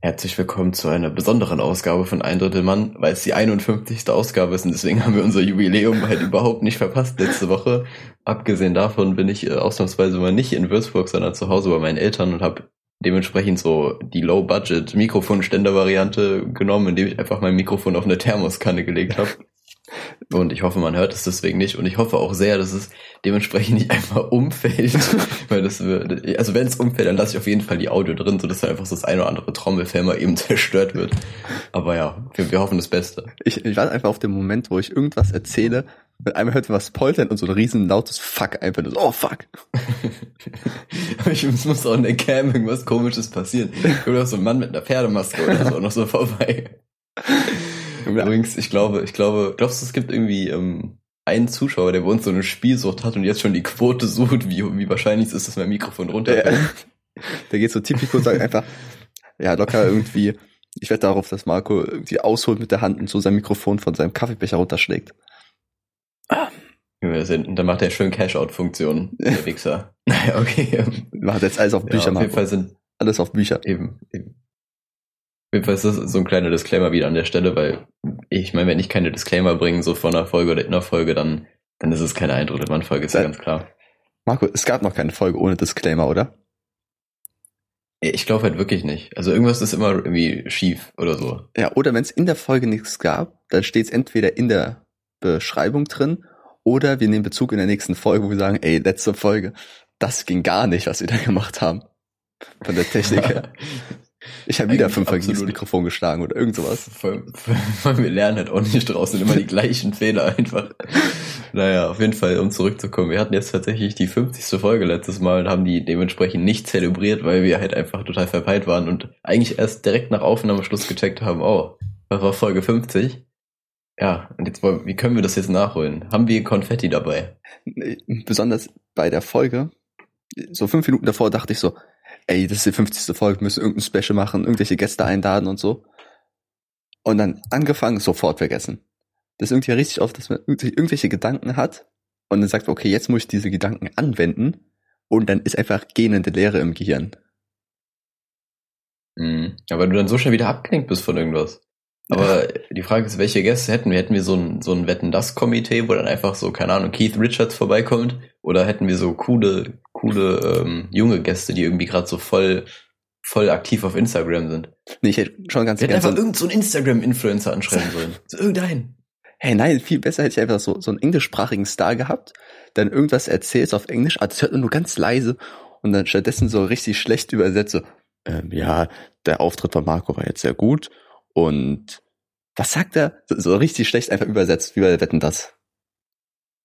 Herzlich willkommen zu einer besonderen Ausgabe von Ein Drittel Mann, weil es die 51. Ausgabe ist und deswegen haben wir unser Jubiläum halt überhaupt nicht verpasst letzte Woche. Abgesehen davon bin ich äh, ausnahmsweise mal nicht in Würzburg, sondern zu Hause bei meinen Eltern und habe dementsprechend so die Low-Budget Mikrofonständer-Variante genommen, indem ich einfach mein Mikrofon auf eine Thermoskanne gelegt habe. Und ich hoffe, man hört es deswegen nicht. Und ich hoffe auch sehr, dass es dementsprechend nicht einfach umfällt. Weil das wird, also wenn es umfällt, dann lasse ich auf jeden Fall die Audio drin, sodass einfach so das eine oder andere Trommelfell mal eben zerstört wird. Aber ja, wir, wir hoffen das Beste. Ich, ich warte einfach auf den Moment, wo ich irgendwas erzähle, und einmal hört man was poltern und so ein riesen lautes Fuck einfach so, oh fuck. ich, es muss auch in der Cam irgendwas komisches passieren. Oder so ein Mann mit einer Pferdemaske oder so noch so vorbei. Übrigens, ich glaube, ich glaube, glaubst du, es gibt irgendwie ähm, einen Zuschauer, der bei uns so eine Spielsucht hat und jetzt schon die Quote sucht, wie, wie wahrscheinlich es ist, dass mein Mikrofon runterfällt? Ja. Der geht so typisch und sagt einfach, ja, locker irgendwie, ich wette darauf, dass Marco irgendwie ausholt mit der Hand und so sein Mikrofon von seinem Kaffeebecher runterschlägt. Ah. Dann macht er schön Cash-Out-Funktion, der Wichser. Naja, okay. Macht jetzt alles auf Bücher, ja, auf jeden Fall sind alles auf Bücher. Eben, eben. Auf jeden Fall ist das so ein kleiner Disclaimer wieder an der Stelle, weil ich meine, wenn ich keine Disclaimer bringe, so von einer Folge oder in einer Folge, dann, dann ist es keine Eindruck Mann Folge, ist ja ganz klar. Marco, es gab noch keine Folge ohne Disclaimer, oder? Ich glaube halt wirklich nicht. Also irgendwas ist immer irgendwie schief oder so. Ja, oder wenn es in der Folge nichts gab, dann steht es entweder in der Beschreibung drin oder wir nehmen Bezug in der nächsten Folge, wo wir sagen, ey, letzte Folge, das ging gar nicht, was wir da gemacht haben. Von der Technik her. Ich habe wieder fünfmal gegen das Mikrofon geschlagen oder irgend sowas. Vor, wir lernen halt auch nicht draußen immer die gleichen Fehler einfach. Naja, auf jeden Fall, um zurückzukommen. Wir hatten jetzt tatsächlich die 50. Folge letztes Mal und haben die dementsprechend nicht zelebriert, weil wir halt einfach total verpeilt waren und eigentlich erst direkt nach Aufnahmeschluss gecheckt haben, oh, das war Folge 50. Ja, und jetzt wollen, wie können wir das jetzt nachholen? Haben wir Konfetti dabei? Besonders bei der Folge, so fünf Minuten davor dachte ich so, ey, das ist die 50. Folge, wir müssen irgendein Special machen, irgendwelche Gäste einladen und so. Und dann angefangen, sofort vergessen. Das ist irgendwie richtig oft, dass man irgendwelche Gedanken hat und dann sagt, okay, jetzt muss ich diese Gedanken anwenden und dann ist einfach gähnende Leere im Gehirn. Mhm. Aber du dann so schnell wieder abgelenkt bist von irgendwas. Aber die Frage ist, welche Gäste hätten wir? Hätten wir so ein, so ein Wetten-Das-Komitee, wo dann einfach so, keine Ahnung, Keith Richards vorbeikommt? Oder hätten wir so coole, coole ähm, junge Gäste, die irgendwie gerade so voll, voll aktiv auf Instagram sind? Nee, ich hätte schon ganz gerne. einfach so irgendeinen so Instagram-Influencer anschreiben sollen. So irgendeinen. Hey, nein, viel besser hätte ich einfach so, so einen englischsprachigen Star gehabt, dann irgendwas erzählst auf Englisch, aber das hört man nur ganz leise und dann stattdessen so richtig schlecht übersetzt, so, ähm, ja, der Auftritt von Marco war jetzt sehr gut und was sagt er? So, so richtig schlecht einfach übersetzt, wie bei Wetten das.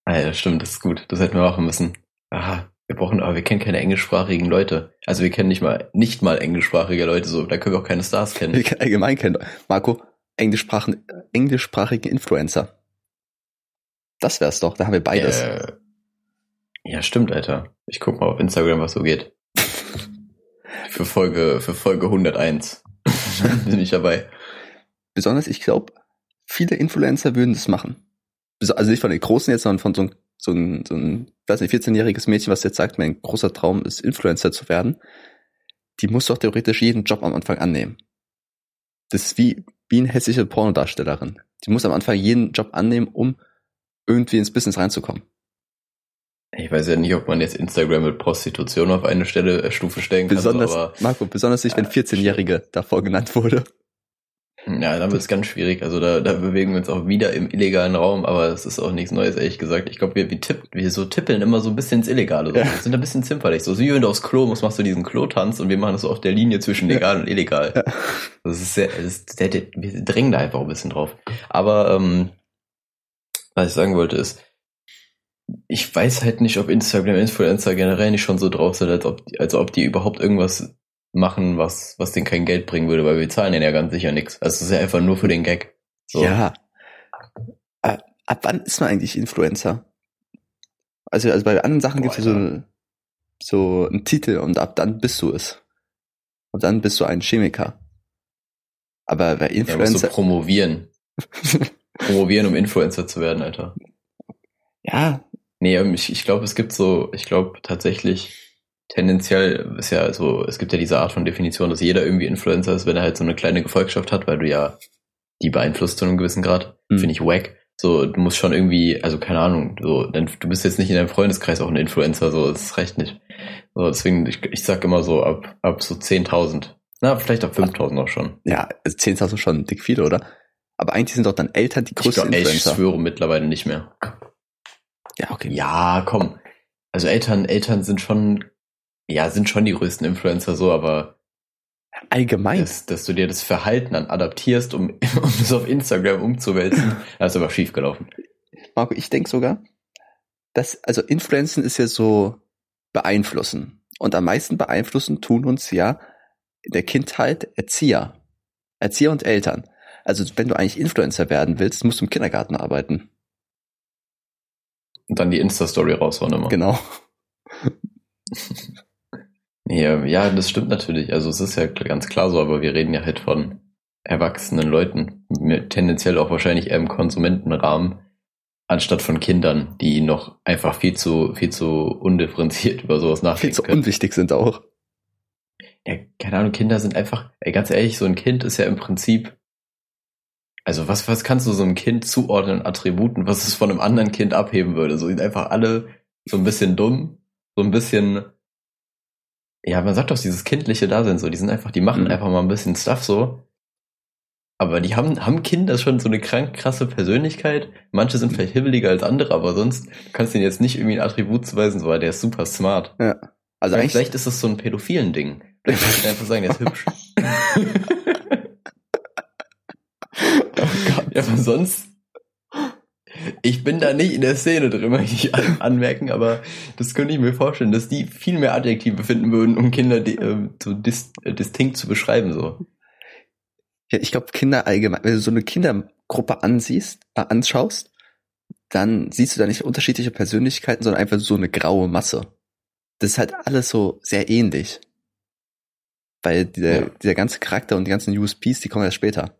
Ah ja, stimmt, das ist gut. Das hätten wir machen müssen. Aha, wir brauchen, aber wir kennen keine englischsprachigen Leute. Also wir kennen nicht mal, nicht mal englischsprachige Leute, so, da können wir auch keine Stars kennen. Wir können allgemein kennen. Marco, englischsprachigen, englischsprachigen Influencer. Das wär's doch, da haben wir beides. Äh, ja, stimmt, Alter. Ich guck mal auf Instagram, was so geht. für Folge, für Folge 101 bin ich dabei. Besonders, ich glaube, viele Influencer würden das machen. Also nicht von den Großen jetzt, sondern von so ein, so ein, so ein weiß nicht, 14-jähriges Mädchen, was jetzt sagt, mein großer Traum ist, Influencer zu werden. Die muss doch theoretisch jeden Job am Anfang annehmen. Das ist wie, wie eine hässliche Pornodarstellerin. Die muss am Anfang jeden Job annehmen, um irgendwie ins Business reinzukommen. Ich weiß ja nicht, ob man jetzt Instagram mit Prostitution auf eine Stelle äh, Stufe stellen kann. Besonders, Marco, besonders nicht, wenn 14-Jährige davor genannt wurde. Ja, dann wird es ganz schwierig. Also da, da bewegen wir uns auch wieder im illegalen Raum, aber es ist auch nichts Neues, ehrlich gesagt. Ich glaube, wir, wir, tipp, wir so tippeln immer so ein bisschen ins Illegale. So. Ja. Wir sind ein bisschen zimperlich. So, wie wenn du aufs Klo musst, machst du diesen Klo-Tanz und wir machen das so auf der Linie zwischen legal ja. und illegal. Ja. Das ist sehr, das ist, der, wir drängen da einfach ein bisschen drauf. Aber ähm, was ich sagen wollte ist, ich weiß halt nicht, ob Instagram-Influencer generell nicht schon so drauf sind, als ob, als ob die überhaupt irgendwas machen, was, was denen kein Geld bringen würde, weil wir zahlen denen ja ganz sicher nichts. Also es ist ja einfach nur für den Gag. So. Ja. Äh, ab wann ist man eigentlich Influencer? Also, also bei anderen Sachen gibt es so, so einen Titel und ab dann bist du es. Und dann bist du ein Chemiker. Aber bei Influencer. Ja, promovieren. promovieren, um Influencer zu werden, Alter. Ja. Nee, ich, ich glaube, es gibt so, ich glaube tatsächlich, tendenziell ist ja so, es gibt ja diese Art von Definition, dass jeder irgendwie Influencer ist, wenn er halt so eine kleine Gefolgschaft hat, weil du ja die beeinflusst zu einem gewissen Grad. Hm. Finde ich wack. So, du musst schon irgendwie, also keine Ahnung, so, denn du bist jetzt nicht in deinem Freundeskreis auch ein Influencer, so, das reicht nicht. So, deswegen, ich, ich sag immer so ab, ab so 10.000. Na, vielleicht ab 5.000 auch schon. Ja, also 10.000 schon dick viel, oder? Aber eigentlich sind doch dann Eltern die Ich, größten glaub, ey, ich Influencer. schwöre mittlerweile nicht mehr. Ja, okay. Ja, komm. Also Eltern, Eltern sind schon, ja, sind schon die größten Influencer so, aber Allgemein. dass, dass du dir das Verhalten dann adaptierst, um, um das auf Instagram umzuwälzen, das ist aber schief gelaufen. Marco, ich denke sogar, dass, also Influenzen ist ja so beeinflussen. Und am meisten beeinflussen tun uns ja in der Kindheit Erzieher. Erzieher und Eltern. Also wenn du eigentlich Influencer werden willst, musst du im Kindergarten arbeiten. Und dann die Insta-Story raushauen immer. Genau. Ja, ja, das stimmt natürlich. Also es ist ja ganz klar so, aber wir reden ja halt von erwachsenen Leuten, tendenziell auch wahrscheinlich eher im Konsumentenrahmen, anstatt von Kindern, die noch einfach viel zu, viel zu undifferenziert über sowas Viel nachdenken zu können. unwichtig sind auch. Ja, keine Ahnung, Kinder sind einfach, ey, ganz ehrlich, so ein Kind ist ja im Prinzip, also was, was kannst du so einem Kind zuordnen, Attributen, was es von einem anderen Kind abheben würde? So sind einfach alle so ein bisschen dumm, so ein bisschen, ja, man sagt doch dieses kindliche Dasein so, die sind einfach, die machen Mhm. einfach mal ein bisschen Stuff so. Aber die haben, haben Kinder schon so eine krank krasse Persönlichkeit. Manche sind vielleicht hibbeliger als andere, aber sonst kannst du ihnen jetzt nicht irgendwie ein Attribut zuweisen, so, weil der ist super smart. Ja. Also Vielleicht, vielleicht ist das so ein pädophilen Ding. Vielleicht kannst du einfach sagen, der ist hübsch. Ja, aber sonst. Ich bin da nicht in der Szene drin, möchte ich an, anmerken, aber das könnte ich mir vorstellen, dass die viel mehr Adjektive finden würden, um Kinder äh, so dis äh, distinkt zu beschreiben. So. ja, ich glaube Kinder allgemein, wenn du so eine Kindergruppe ansiehst, äh, anschaust, dann siehst du da nicht unterschiedliche Persönlichkeiten, sondern einfach so eine graue Masse. Das ist halt alles so sehr ähnlich. Weil dieser, Ja. dieser ganze Charakter und die ganzen USPs, die kommen erst später.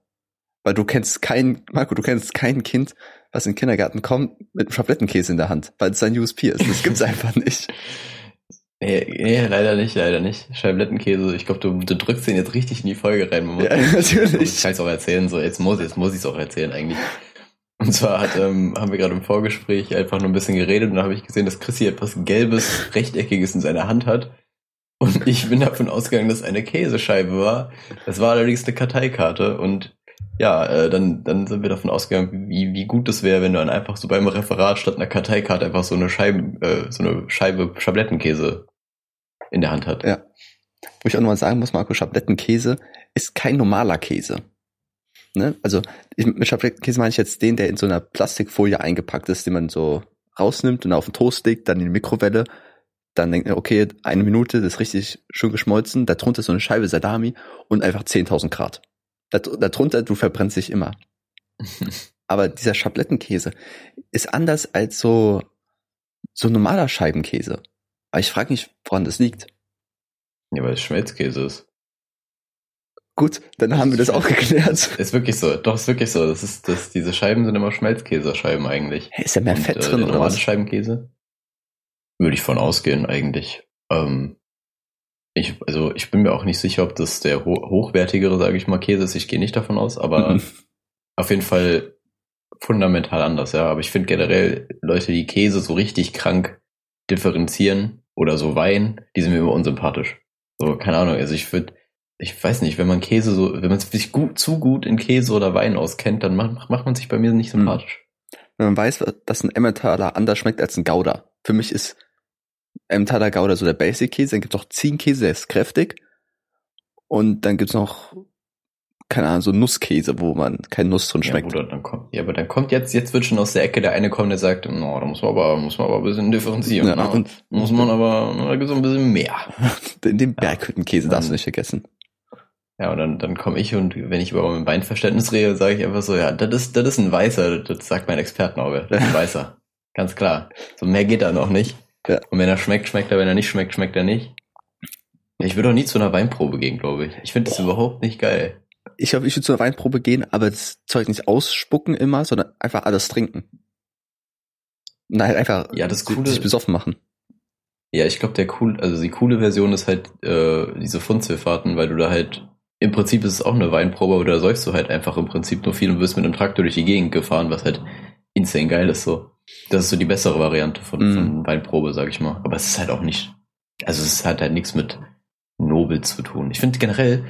Weil du kennst kein, Marco, du kennst kein Kind, was in den Kindergarten kommt mit einem Schablettenkäse in der Hand, weil es sein USP ist. Das gibt's einfach nicht. Nee, nee, leider nicht, leider nicht. Scheiblettenkäse, ich glaube, du, du drückst den jetzt richtig in die Folge rein. Man Ja, Ich natürlich. kann es auch erzählen, so jetzt muss, jetzt muss ich es auch erzählen eigentlich. Und zwar hat, ähm, haben wir gerade im Vorgespräch einfach nur ein bisschen geredet und dann habe ich gesehen, dass Chrissy etwas Gelbes, Rechteckiges in seiner Hand hat. Und ich bin davon ausgegangen, dass es eine Käsescheibe war. Das war allerdings eine Karteikarte und ja, äh, dann, dann sind wir davon ausgegangen, wie, wie gut es wäre, wenn du dann einfach so beim Referat statt einer Karteikarte einfach so eine Scheibe, äh, so eine Scheibe Schablettenkäse in der Hand hat. Ja. Wo ich auch nochmal sagen muss, Marco, Schablettenkäse ist kein normaler Käse. Ne? Also ich, mit Schablettenkäse meine ich jetzt den, der in so einer Plastikfolie eingepackt ist, den man so rausnimmt und auf den Toast legt, dann in die Mikrowelle. Dann denkt man, okay, eine Minute, das ist richtig schön geschmolzen. Darunter ist so eine Scheibe Salami und einfach 10.000 Grad. Dar- Darunter, du verbrennst dich immer. Aber dieser Schablettenkäse ist anders als so, so normaler Scheibenkäse. Aber ich frage mich, woran das liegt. Ja, weil es Schmelzkäse ist. Gut, dann haben wir das auch geklärt. Ist wirklich so, doch ist wirklich so. Das ist, das, diese Scheiben sind immer Schmelzkäsescheiben eigentlich. Hey, ist da mehr Und, Fett äh, drin der oder normale was? Scheibenkäse? Würde ich von ausgehen eigentlich. Ähm, ich, also ich bin mir auch nicht sicher, ob das der ho hochwertigere, sage ich mal, Käse ist. Ich gehe nicht davon aus, aber Mhm. auf jeden Fall fundamental anders, ja. Aber ich finde generell Leute, die Käse so richtig krank differenzieren oder so Wein, die sind mir immer unsympathisch. So, keine Ahnung, also ich würde, ich weiß nicht, wenn man Käse so, wenn man sich gut, zu gut in Käse oder Wein auskennt, dann macht, macht man sich bei mir nicht Hm. sympathisch. Wenn man weiß, dass ein Emmentaler anders schmeckt als ein Gouda. Für mich ist Emmentaler Gouda so der Basic-Käse, dann gibt's noch Ziegenkäse, der ist kräftig. Und dann gibt's noch, keine Ahnung, so Nusskäse, wo man kein Nuss drin Ja, schmeckt. Bruder, dann kommt, ja, aber dann kommt jetzt, jetzt wird schon aus der Ecke der eine kommen, der sagt, no, da muss man aber, muss man aber ein bisschen differenzieren. Ja, ne? und muss man aber, da gibt's so ein bisschen mehr. den, den Berghüttenkäse darfst du nicht vergessen. Ja, und dann, dann komme ich und wenn ich über mein Weinverständnis rede, sage ich einfach so, ja, das ist, das ist ein Weißer, das sagt mein Expertenauge, das ist ein Weißer. Ganz klar. So mehr geht da noch nicht. Ja. Und wenn er schmeckt, schmeckt er, wenn er nicht schmeckt, schmeckt er nicht. Ich würde auch nie zu einer Weinprobe gehen, glaube ich. Ich finde das überhaupt nicht geil. Ich glaube, ich würde zur Weinprobe gehen, aber das Zeug nicht ausspucken immer, sondern einfach alles trinken. Nein, einfach Ja, das sich- Coole- sich besoffen machen. Ja, ich glaube, der cool, also die coole Version ist halt äh, diese Funzelfahrten, weil du da halt im Prinzip ist es auch eine Weinprobe, aber da säufst du halt einfach im Prinzip nur viel und wirst mit einem Traktor durch die Gegend gefahren, was halt insane geil ist so. Das ist so die bessere Variante von, Mhm. von Weinprobe, sag ich mal. Aber es ist halt auch nicht, also es hat halt nichts mit Nobel zu tun. Ich finde generell,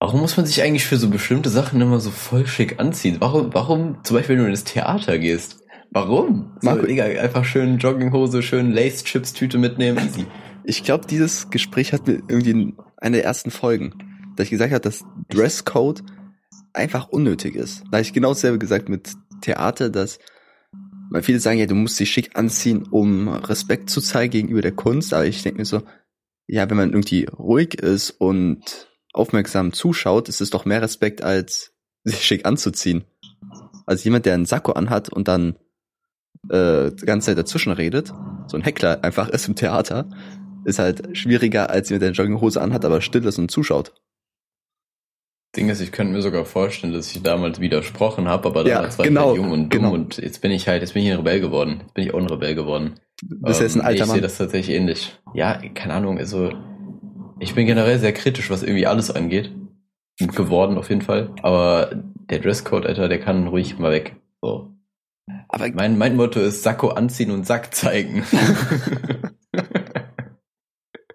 warum muss man sich eigentlich für so bestimmte Sachen immer so voll schick anziehen? Warum, warum, zum Beispiel, wenn du ins Theater gehst, warum? So, Marco- Digga, einfach schön Jogginghose, schön Lace-Chips-Tüte mitnehmen, easy. Ich glaube, dieses Gespräch hat mir irgendwie in einer der ersten Folgen, dass ich gesagt habe, dass Dresscode einfach unnötig ist. Da habe ich genau dasselbe gesagt mit Theater, dass weil viele sagen, ja, du musst dich schick anziehen, um Respekt zu zeigen gegenüber der Kunst, aber ich denke mir so, ja, wenn man irgendwie ruhig ist und aufmerksam zuschaut, ist es doch mehr Respekt, als sich schick anzuziehen. Also jemand, der einen Sakko anhat und dann äh, die ganze Zeit dazwischen redet, so ein Heckler einfach ist im Theater, ist halt schwieriger, als jemand, der eine Jogginghose anhat, aber still ist und zuschaut. Ding ist, ich könnte mir sogar vorstellen, dass ich damals widersprochen habe, aber Ja, damals war genau, ich halt jung und dumm genau. und jetzt bin ich halt, jetzt bin ich ein Rebell geworden. Jetzt bin ich auch ein Rebell geworden. Du bist jetzt ein Ähm, alter ich sehe Mann. das tatsächlich ähnlich. Ja, keine Ahnung, also ich bin generell sehr kritisch, was irgendwie alles angeht. Geworden auf jeden Fall. Aber der Dresscode, Alter, der kann ruhig mal weg. So. Aber Mein, mein Motto ist Sakko anziehen und Sack zeigen.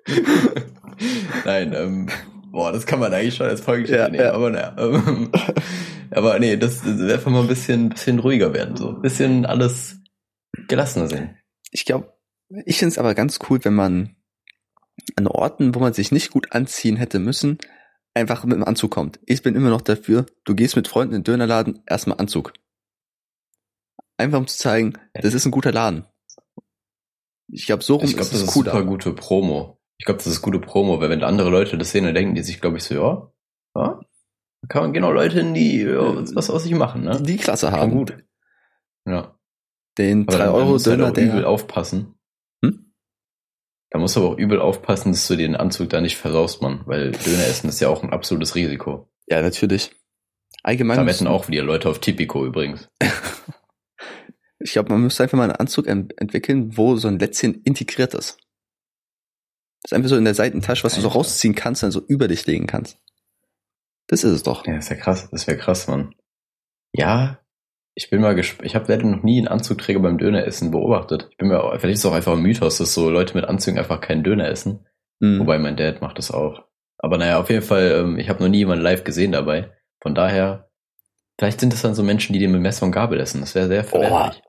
Nein, ähm, boah, das kann man eigentlich schon als Folgeschichte Ja, nehmen, ja. aber naja. Aber nee, das, das einfach mal ein bisschen, bisschen ruhiger werden, so. Ein bisschen alles gelassener sehen. ich glaube, ich finde es aber ganz cool, wenn man an Orten, wo man sich nicht gut anziehen hätte müssen, einfach mit dem Anzug kommt. Ich bin immer noch dafür, du gehst mit Freunden in den Dönerladen, erstmal Anzug. Einfach um zu zeigen, das ist ein guter Laden. Ich glaube, so rum Ich glaube, ist das ist super cooler. gute Promo. Ich glaube, das ist gute Promo, weil wenn andere Leute das sehen, dann denken die sich, glaube ich, so, ja, ja, da kann man genau Leute hin, die ja, was aus sich machen, ne? Die, Klasse Kann haben. gut. Ja. Den Aber dann 3 Euro musst du halt Döner, auch übel der. aufpassen. Hm? Da musst du aber auch übel aufpassen, dass du den Anzug da nicht versaust, Mann. Weil Döner essen ist ja auch ein absolutes Risiko. Ja, natürlich. Allgemein. Da wetten auch wieder Leute auf Tipico übrigens. Ich glaube, man müsste einfach mal einen Anzug en- entwickeln, wo so ein Lätzchen integriert ist. Das ist einfach so in der Seitentasche, was du so rausziehen kannst und dann so über dich legen kannst. Das ist es doch. Ja, das wäre krass. Das wäre krass, Mann. Ja, ich bin mal gespannt. Ich habe leider noch nie einen Anzugträger beim Döneressen beobachtet. Ich bin mir vielleicht ist es auch einfach ein Mythos, dass so Leute mit Anzügen einfach keinen Döner essen. Hm. Wobei mein Dad macht das auch. Aber naja, auf jeden Fall, ähm, ich habe noch nie jemanden live gesehen dabei. Von daher, vielleicht sind das dann so Menschen, die den mit Messer und Gabel essen. Das wäre sehr verwerflich.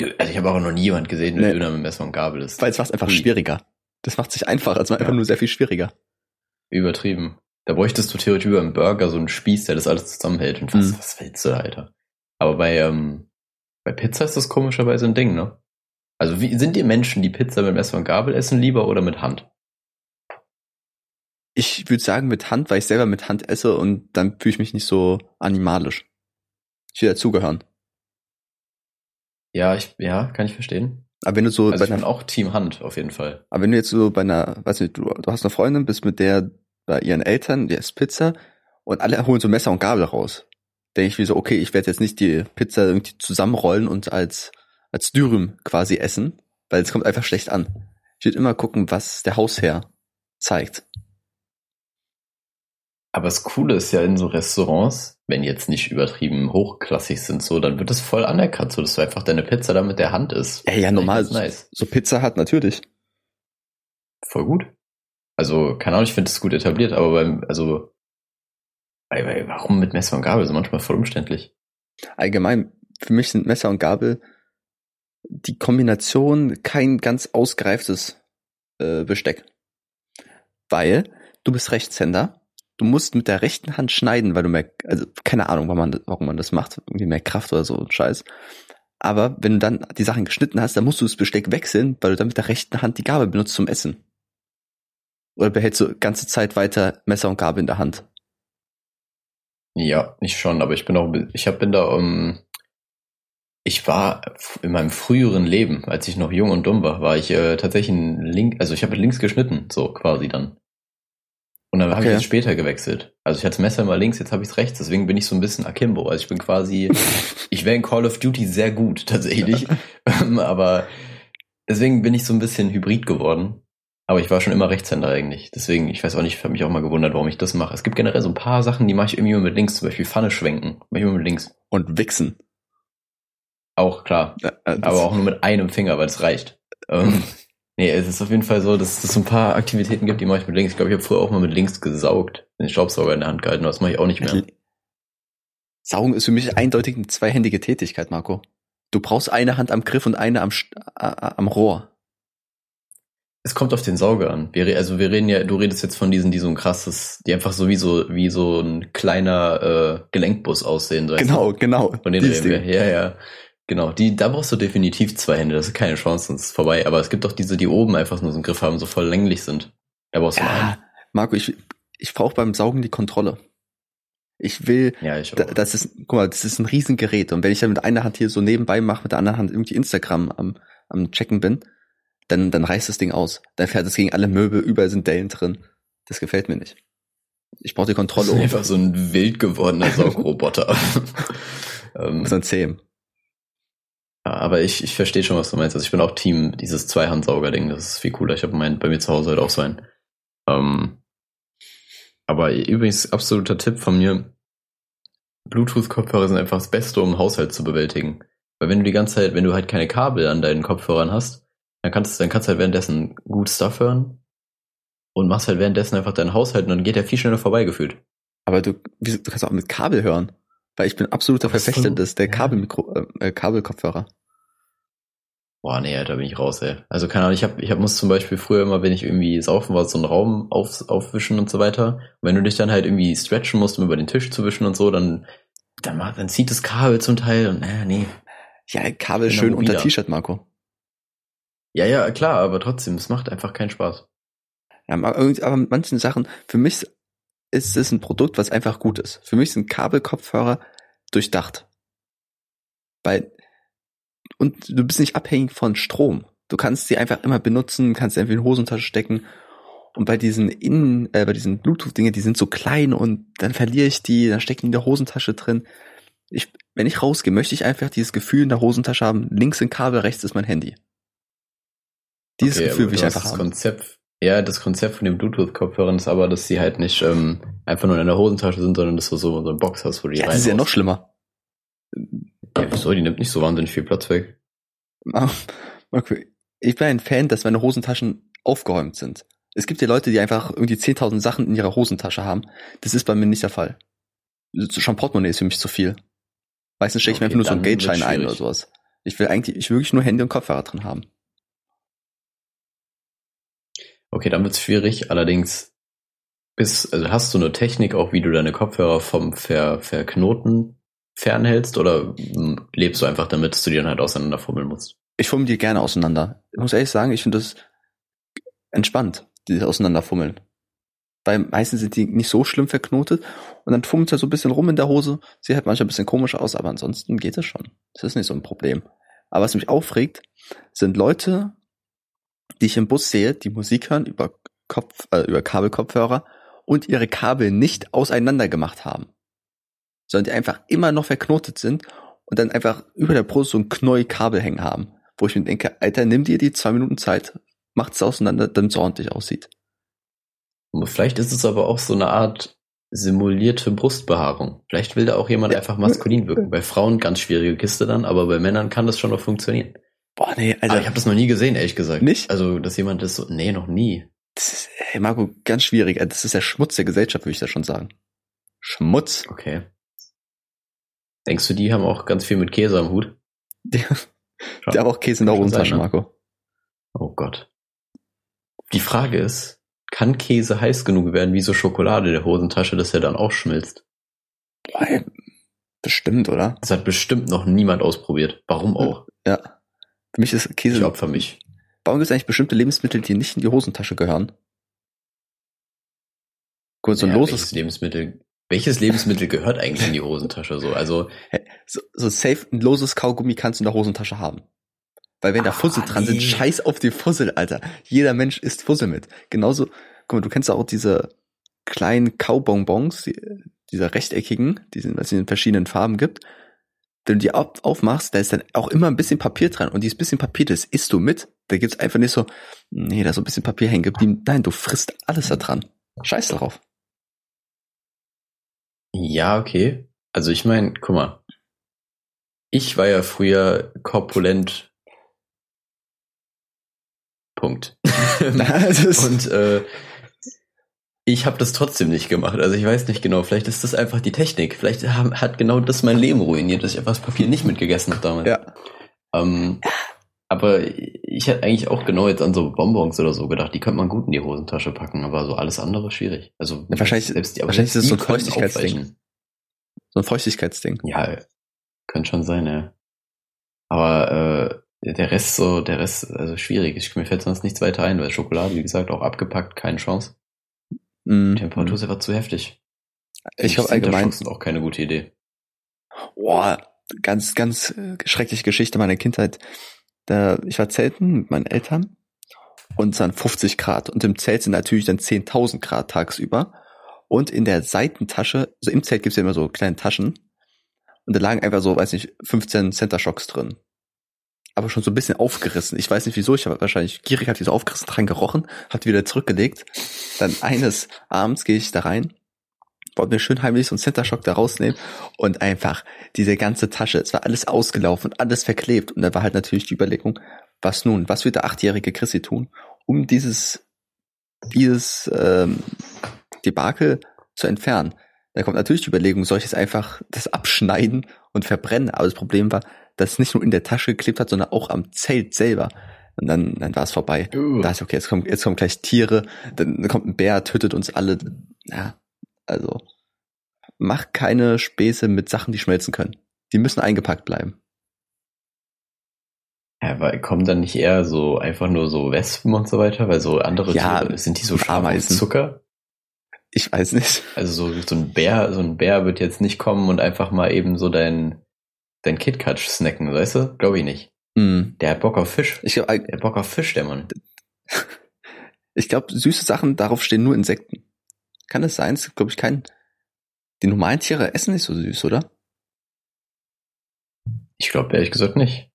Dö- Also ich habe auch noch nie jemanden gesehen, der Nee. Döner mit Messer und Gabel isst. Weil es macht einfach Ui. schwieriger. Das macht sich einfacher, also einfach Ja. nur sehr viel schwieriger. Übertrieben. Da bräuchtest du theoretisch über einen Burger so einen Spieß, der das alles zusammenhält. Und was, Mhm. was willst du, da, Alter? Aber bei, ähm, bei Pizza ist das komischerweise ein Ding, ne? Also wie sind die Menschen, die Pizza mit Messer und Gabel essen, lieber oder mit Hand? Ich würde sagen mit Hand, weil ich selber mit Hand esse und dann fühle ich mich nicht so animalisch. Ich will dazugehören. Ja, ich, ja, kann ich verstehen. Aber wenn du so Also bei ich bin einer, auch Team Hand, auf jeden Fall. aber wenn du jetzt so bei einer, weiß nicht, du, du hast eine Freundin, bist mit der bei ihren Eltern, die isst Pizza und alle holen so Messer und Gabel raus. Denke ich wie so, okay, ich werde jetzt nicht die Pizza irgendwie zusammenrollen und als als Dürüm quasi essen, weil es kommt einfach schlecht an. Ich würde immer gucken, was der Hausherr zeigt. Aber das Coole ist ja in so Restaurants, wenn jetzt nicht übertrieben hochklassig sind, so, dann wird das voll anerkannt, so dass du einfach deine Pizza da mit der Hand isst. Ja, ja, normal. Ist nice. So Pizza hat natürlich. Voll gut. Also, keine Ahnung, ich finde das gut etabliert, aber beim, also, warum mit Messer und Gabel? So manchmal voll umständlich. Allgemein, für mich sind Messer und Gabel die Kombination kein ganz ausgereiftes äh, Besteck. Weil du bist Rechtshänder, du musst mit der rechten Hand schneiden, weil du mehr, also keine Ahnung, warum man, warum man das macht, irgendwie mehr Kraft oder so ein Scheiß. Aber wenn du dann die Sachen geschnitten hast, dann musst du das Besteck wechseln, weil du dann mit der rechten Hand die Gabel benutzt zum Essen. Oder behältst du ganze Zeit weiter Messer und Gabel in der Hand? Ja, nicht schon, aber ich bin auch, ich hab, bin da, um, ich war in meinem früheren Leben, als ich noch jung und dumm war, war ich äh, tatsächlich ein Link, also ich habe links geschnitten, so quasi dann. Und dann habe Okay. ich jetzt später gewechselt. Also ich hatte das Messer immer links, jetzt habe ich es rechts, deswegen bin ich so ein bisschen Akimbo. Also ich bin quasi, ich wäre in Call of Duty sehr gut tatsächlich, Ähm, aber deswegen bin ich so ein bisschen Hybrid geworden. Aber ich war schon immer Rechtshänder eigentlich. Deswegen, ich weiß auch nicht, ich habe mich auch mal gewundert, warum ich das mache. Es gibt generell so ein paar Sachen, die mache ich irgendwie immer mit links, zum Beispiel Pfanne schwenken. Mach ich immer mit links. Und wichsen. Auch klar. Ja, äh, das- Aber auch nur mit einem Finger, weil es reicht. nee, es ist auf jeden Fall so, dass es so ein paar Aktivitäten gibt, die mache ich mit links. Ich glaube, ich habe früher auch mal mit links gesaugt, den Staubsauger in der Hand gehalten, aber das mache ich auch nicht mehr. Saugen ist für mich eindeutig eine zweihändige Tätigkeit, Marco. Du brauchst eine Hand am Griff und eine am, äh, am Rohr. Es kommt auf den Sauger an. Wir, also wir reden ja, du redest jetzt von diesen, die so ein krasses, die einfach so wie so, wie so ein kleiner äh, Gelenkbus aussehen. du? Genau, genau. Von denen reden wir. Ja, ja. Genau. Die, da brauchst du definitiv zwei Hände. Das ist keine Chance, sonst ist es vorbei. Aber es gibt auch diese, die oben einfach nur so einen Griff haben, so voll länglich sind. Da brauchst du nur einen. Ja, Marco, ich, ich brauche beim Saugen die Kontrolle. Ich will, Ja, ich auch. da, das ist, guck mal, das ist ein Riesengerät. Und wenn ich dann mit einer Hand hier so nebenbei mache, mit der anderen Hand irgendwie Instagram am, am Checken bin, dann, dann reißt das Ding aus. Dann fährt es gegen alle Möbel, überall sind Dellen drin. Das gefällt mir nicht. Ich brauche die das Kontrolle ist oben. einfach so ein wild gewordener Saugroboter. ähm, So ein Zähm. Aber ich, ich verstehe schon, was du meinst. Also ich bin auch Team dieses Zweihandsauger-Ding. Das ist viel cooler. Ich habe mein, bei mir zu Hause halt auch so einen. Ähm, aber übrigens, absoluter Tipp von mir. Bluetooth-Kopfhörer sind einfach das Beste, um den Haushalt zu bewältigen. Weil wenn du die ganze Zeit, wenn du halt keine Kabel an deinen Kopfhörern hast, dann kannst, dann kannst du halt währenddessen gut Stuff hören und machst halt währenddessen einfach deinen Haushalt und dann geht der viel schneller vorbeigefühlt. Aber du, du kannst auch mit Kabel hören. Weil ich bin absoluter Aber das ist Verfechter des der. Kabelmikro, äh, äh, Kabelkopfhörer. Boah, nee, da bin ich raus, ey. Also keine Ahnung, ich hab, ich hab, muss zum Beispiel früher immer, wenn ich irgendwie saufen war, so einen Raum auf, aufwischen und so weiter. Und wenn du dich dann halt irgendwie stretchen musst, um über den Tisch zu wischen und so, dann, dann, macht, dann zieht das Kabel zum Teil und äh, nee. Ja, Kabel schön unter. T-Shirt, Marco. Ja, ja, klar, aber trotzdem, es macht einfach keinen Spaß. Ja, aber mit manchen Sachen, für mich ist es ein Produkt, was einfach gut ist. Für mich sind Kabelkopfhörer durchdacht. Weil, und du bist nicht abhängig von Strom. Du kannst sie einfach immer benutzen, kannst sie einfach in die Hosentasche stecken. Und bei diesen Innen, äh, bei diesen Bluetooth-Dinge, die sind so klein und dann verliere ich die, dann stecke ich in der Hosentasche drin. Ich, wenn ich rausgehe, möchte ich einfach dieses Gefühl in der Hosentasche haben, links ein Kabel, rechts ist mein Handy. Dieses Okay, Gefühl will ich einfach das haben. Konzept, ja, das Konzept von den Bluetooth-Kopfhörern ist aber, dass sie halt nicht ähm, einfach nur in der Hosentasche sind, sondern dass du so, so eine Box hast, wo die Ja, das ist ja noch schlimmer. Ja, wieso? Die nimmt nicht so wahnsinnig viel Platz weg. Ah, Okay. Ich bin ein Fan, dass meine Hosentaschen aufgeräumt sind. Es gibt ja Leute, die einfach irgendwie 10.000 Sachen in ihrer Hosentasche haben. Das ist bei mir nicht der Fall. Schon Portemonnaie ist für mich zu viel. Meistens stecke ich mir Okay, einfach nur so einen Geldschein ein oder sowas. Ich will eigentlich, ich will wirklich nur Handy und Kopfhörer drin haben. Okay, dann wird's schwierig. Allerdings bist, also hast du eine Technik auch, wie du deine Kopfhörer vom Ver, Verknoten fernhältst oder mm, lebst du einfach damit, dass du die dann halt auseinanderfummeln musst? Ich fummel die gerne auseinander. Ich muss ehrlich sagen, ich finde das entspannt, dieses Auseinanderfummeln. Weil meistens sind die nicht so schlimm verknotet und dann fummelt er so ein bisschen rum in der Hose. Sieht halt manchmal ein bisschen komisch aus, aber ansonsten geht es schon. Das ist nicht so ein Problem. Aber was mich aufregt, sind Leute, die ich im Bus sehe, die Musik hören über Kopf, äh, über Kabelkopfhörer und ihre Kabel nicht auseinander gemacht haben. Sondern die einfach immer noch verknotet sind und dann einfach über der Brust so ein Knäuel Kabel hängen haben. Wo ich mir denke, Alter, nimm dir die zwei Minuten Zeit, macht's auseinander, damit es ordentlich aussieht. Vielleicht ist es aber auch so eine Art simulierte Brustbehaarung. Vielleicht will da auch jemand Ja. einfach maskulin wirken. Bei Frauen ganz schwierige Kiste dann, aber bei Männern kann das schon noch funktionieren. Boah, nee, Also Alter. ich habe das noch nie gesehen, ehrlich gesagt. Nicht? Also, dass jemand das so, nee, noch nie. ist, ey, Marco, ganz schwierig. Das ist der Schmutz der Gesellschaft, würde ich da schon sagen. Schmutz. Okay. Denkst du, die haben auch ganz viel mit Käse am Hut? Der, Schon. der hat auch Käse in der Hosentasche, ne? Marco. Oh Gott. Die Frage ist, kann Käse heiß genug werden wie so Schokolade in der Hosentasche, dass er dann auch schmilzt? Boah, bestimmt, oder? Das hat bestimmt noch niemand ausprobiert. Warum auch? Ja. Für mich ist Ich Käse. opfer mich. Warum gibt es eigentlich bestimmte Lebensmittel, die nicht in die Hosentasche gehören? Guck mal, so ein Ja, loses, welches Lebensmittel, welches Lebensmittel gehört eigentlich in die Hosentasche? So, also, so, so safe, ein loses Kaugummi kannst du in der Hosentasche haben. Weil wenn da Ah, Fussel dran sind, nee. scheiß auf die Fussel, Alter. Jeder Mensch isst Fussel mit. Genauso, guck mal, du kennst ja auch diese kleinen Kaubonbons, die, diese rechteckigen, die sind, es in verschiedenen Farben gibt. Wenn du die auf, aufmachst, da ist dann auch immer ein bisschen Papier dran und dieses bisschen Papier, das isst du mit. Da gibt's einfach nicht so, nee, da ist so ein bisschen Papier hängen geblieben. Nein, du frisst alles da dran. Scheiß drauf. Ja, okay. Also ich meine, guck mal. Ich war ja früher korpulent. Punkt. Und äh, ich habe das trotzdem nicht gemacht. Also ich weiß nicht genau. Vielleicht ist das einfach die Technik. Vielleicht hat genau das mein Leben ruiniert, dass ich einfach das Papier nicht mitgegessen habe damals. Ja. Ähm, aber ich hätte eigentlich auch genau jetzt an so Bonbons oder so gedacht, die könnte man gut in die Hosentasche packen, aber so alles andere schwierig. Also ja, wahrscheinlich, selbst die, wahrscheinlich ist es so ein Feuchtigkeitsding. So ein Feuchtigkeitsding. Ja, könnte schon sein, ja. Aber äh, der Rest so, der Rest, also schwierig. Ich, mir fällt sonst nichts weiter ein, weil Schokolade, wie gesagt, auch abgepackt, keine Chance. Die Temperatur ist einfach zu heftig. Ich glaube allgemein ist auch keine gute Idee. Boah, ganz, ganz äh, schreckliche Geschichte meiner Kindheit. Da, ich war zelten mit meinen Eltern und es waren 50 Grad und im Zelt sind natürlich dann 10.000 Grad tagsüber und in der Seitentasche, also im Zelt gibt's ja immer so kleine Taschen und da lagen einfach so, weiß nicht, 15 Center Shocks drin. Aber schon so ein bisschen aufgerissen. Ich weiß nicht wieso, ich habe wahrscheinlich gierig hat die so aufgerissen dran gerochen, hat wieder zurückgelegt. Dann eines Abends gehe ich da rein wollte mir schön heimlich so einen Center Shock da rausnehmen und einfach diese ganze Tasche, es war alles ausgelaufen alles verklebt. Und da war halt natürlich die Überlegung, was nun, was wird der achtjährige Chrissy tun, um dieses, dieses ähm, Debakel zu entfernen. Da kommt natürlich die Überlegung, soll ich jetzt einfach das abschneiden und verbrennen? Aber das Problem war, dass es nicht nur in der Tasche geklebt hat, sondern auch am Zelt selber. Und dann, dann war es vorbei. Uh. Da ist okay, jetzt kommen, jetzt kommen gleich Tiere, dann kommt ein Bär, tötet uns alle. Ja, also, mach keine Späße mit Sachen, die schmelzen können. Die müssen eingepackt bleiben. Ja, weil kommen dann nicht eher so einfach nur so Wespen und so weiter, weil so andere ja, Tiere, sind die so Ameisen Zucker? Ich weiß nicht. Also so, so ein Bär, so ein Bär wird jetzt nicht kommen und einfach mal eben so dein, dein KitKat snacken, weißt du? Glaube ich nicht. Mm. Der hat Bock auf Fisch. Ich glaub, der hat Bock auf Fisch, der Mann. Ich glaube, süße Sachen, darauf stehen nur Insekten. Kann es sein? Es glaube ich, kein. Die normalen Tiere essen nicht so süß, oder? Ich glaube ehrlich gesagt nicht.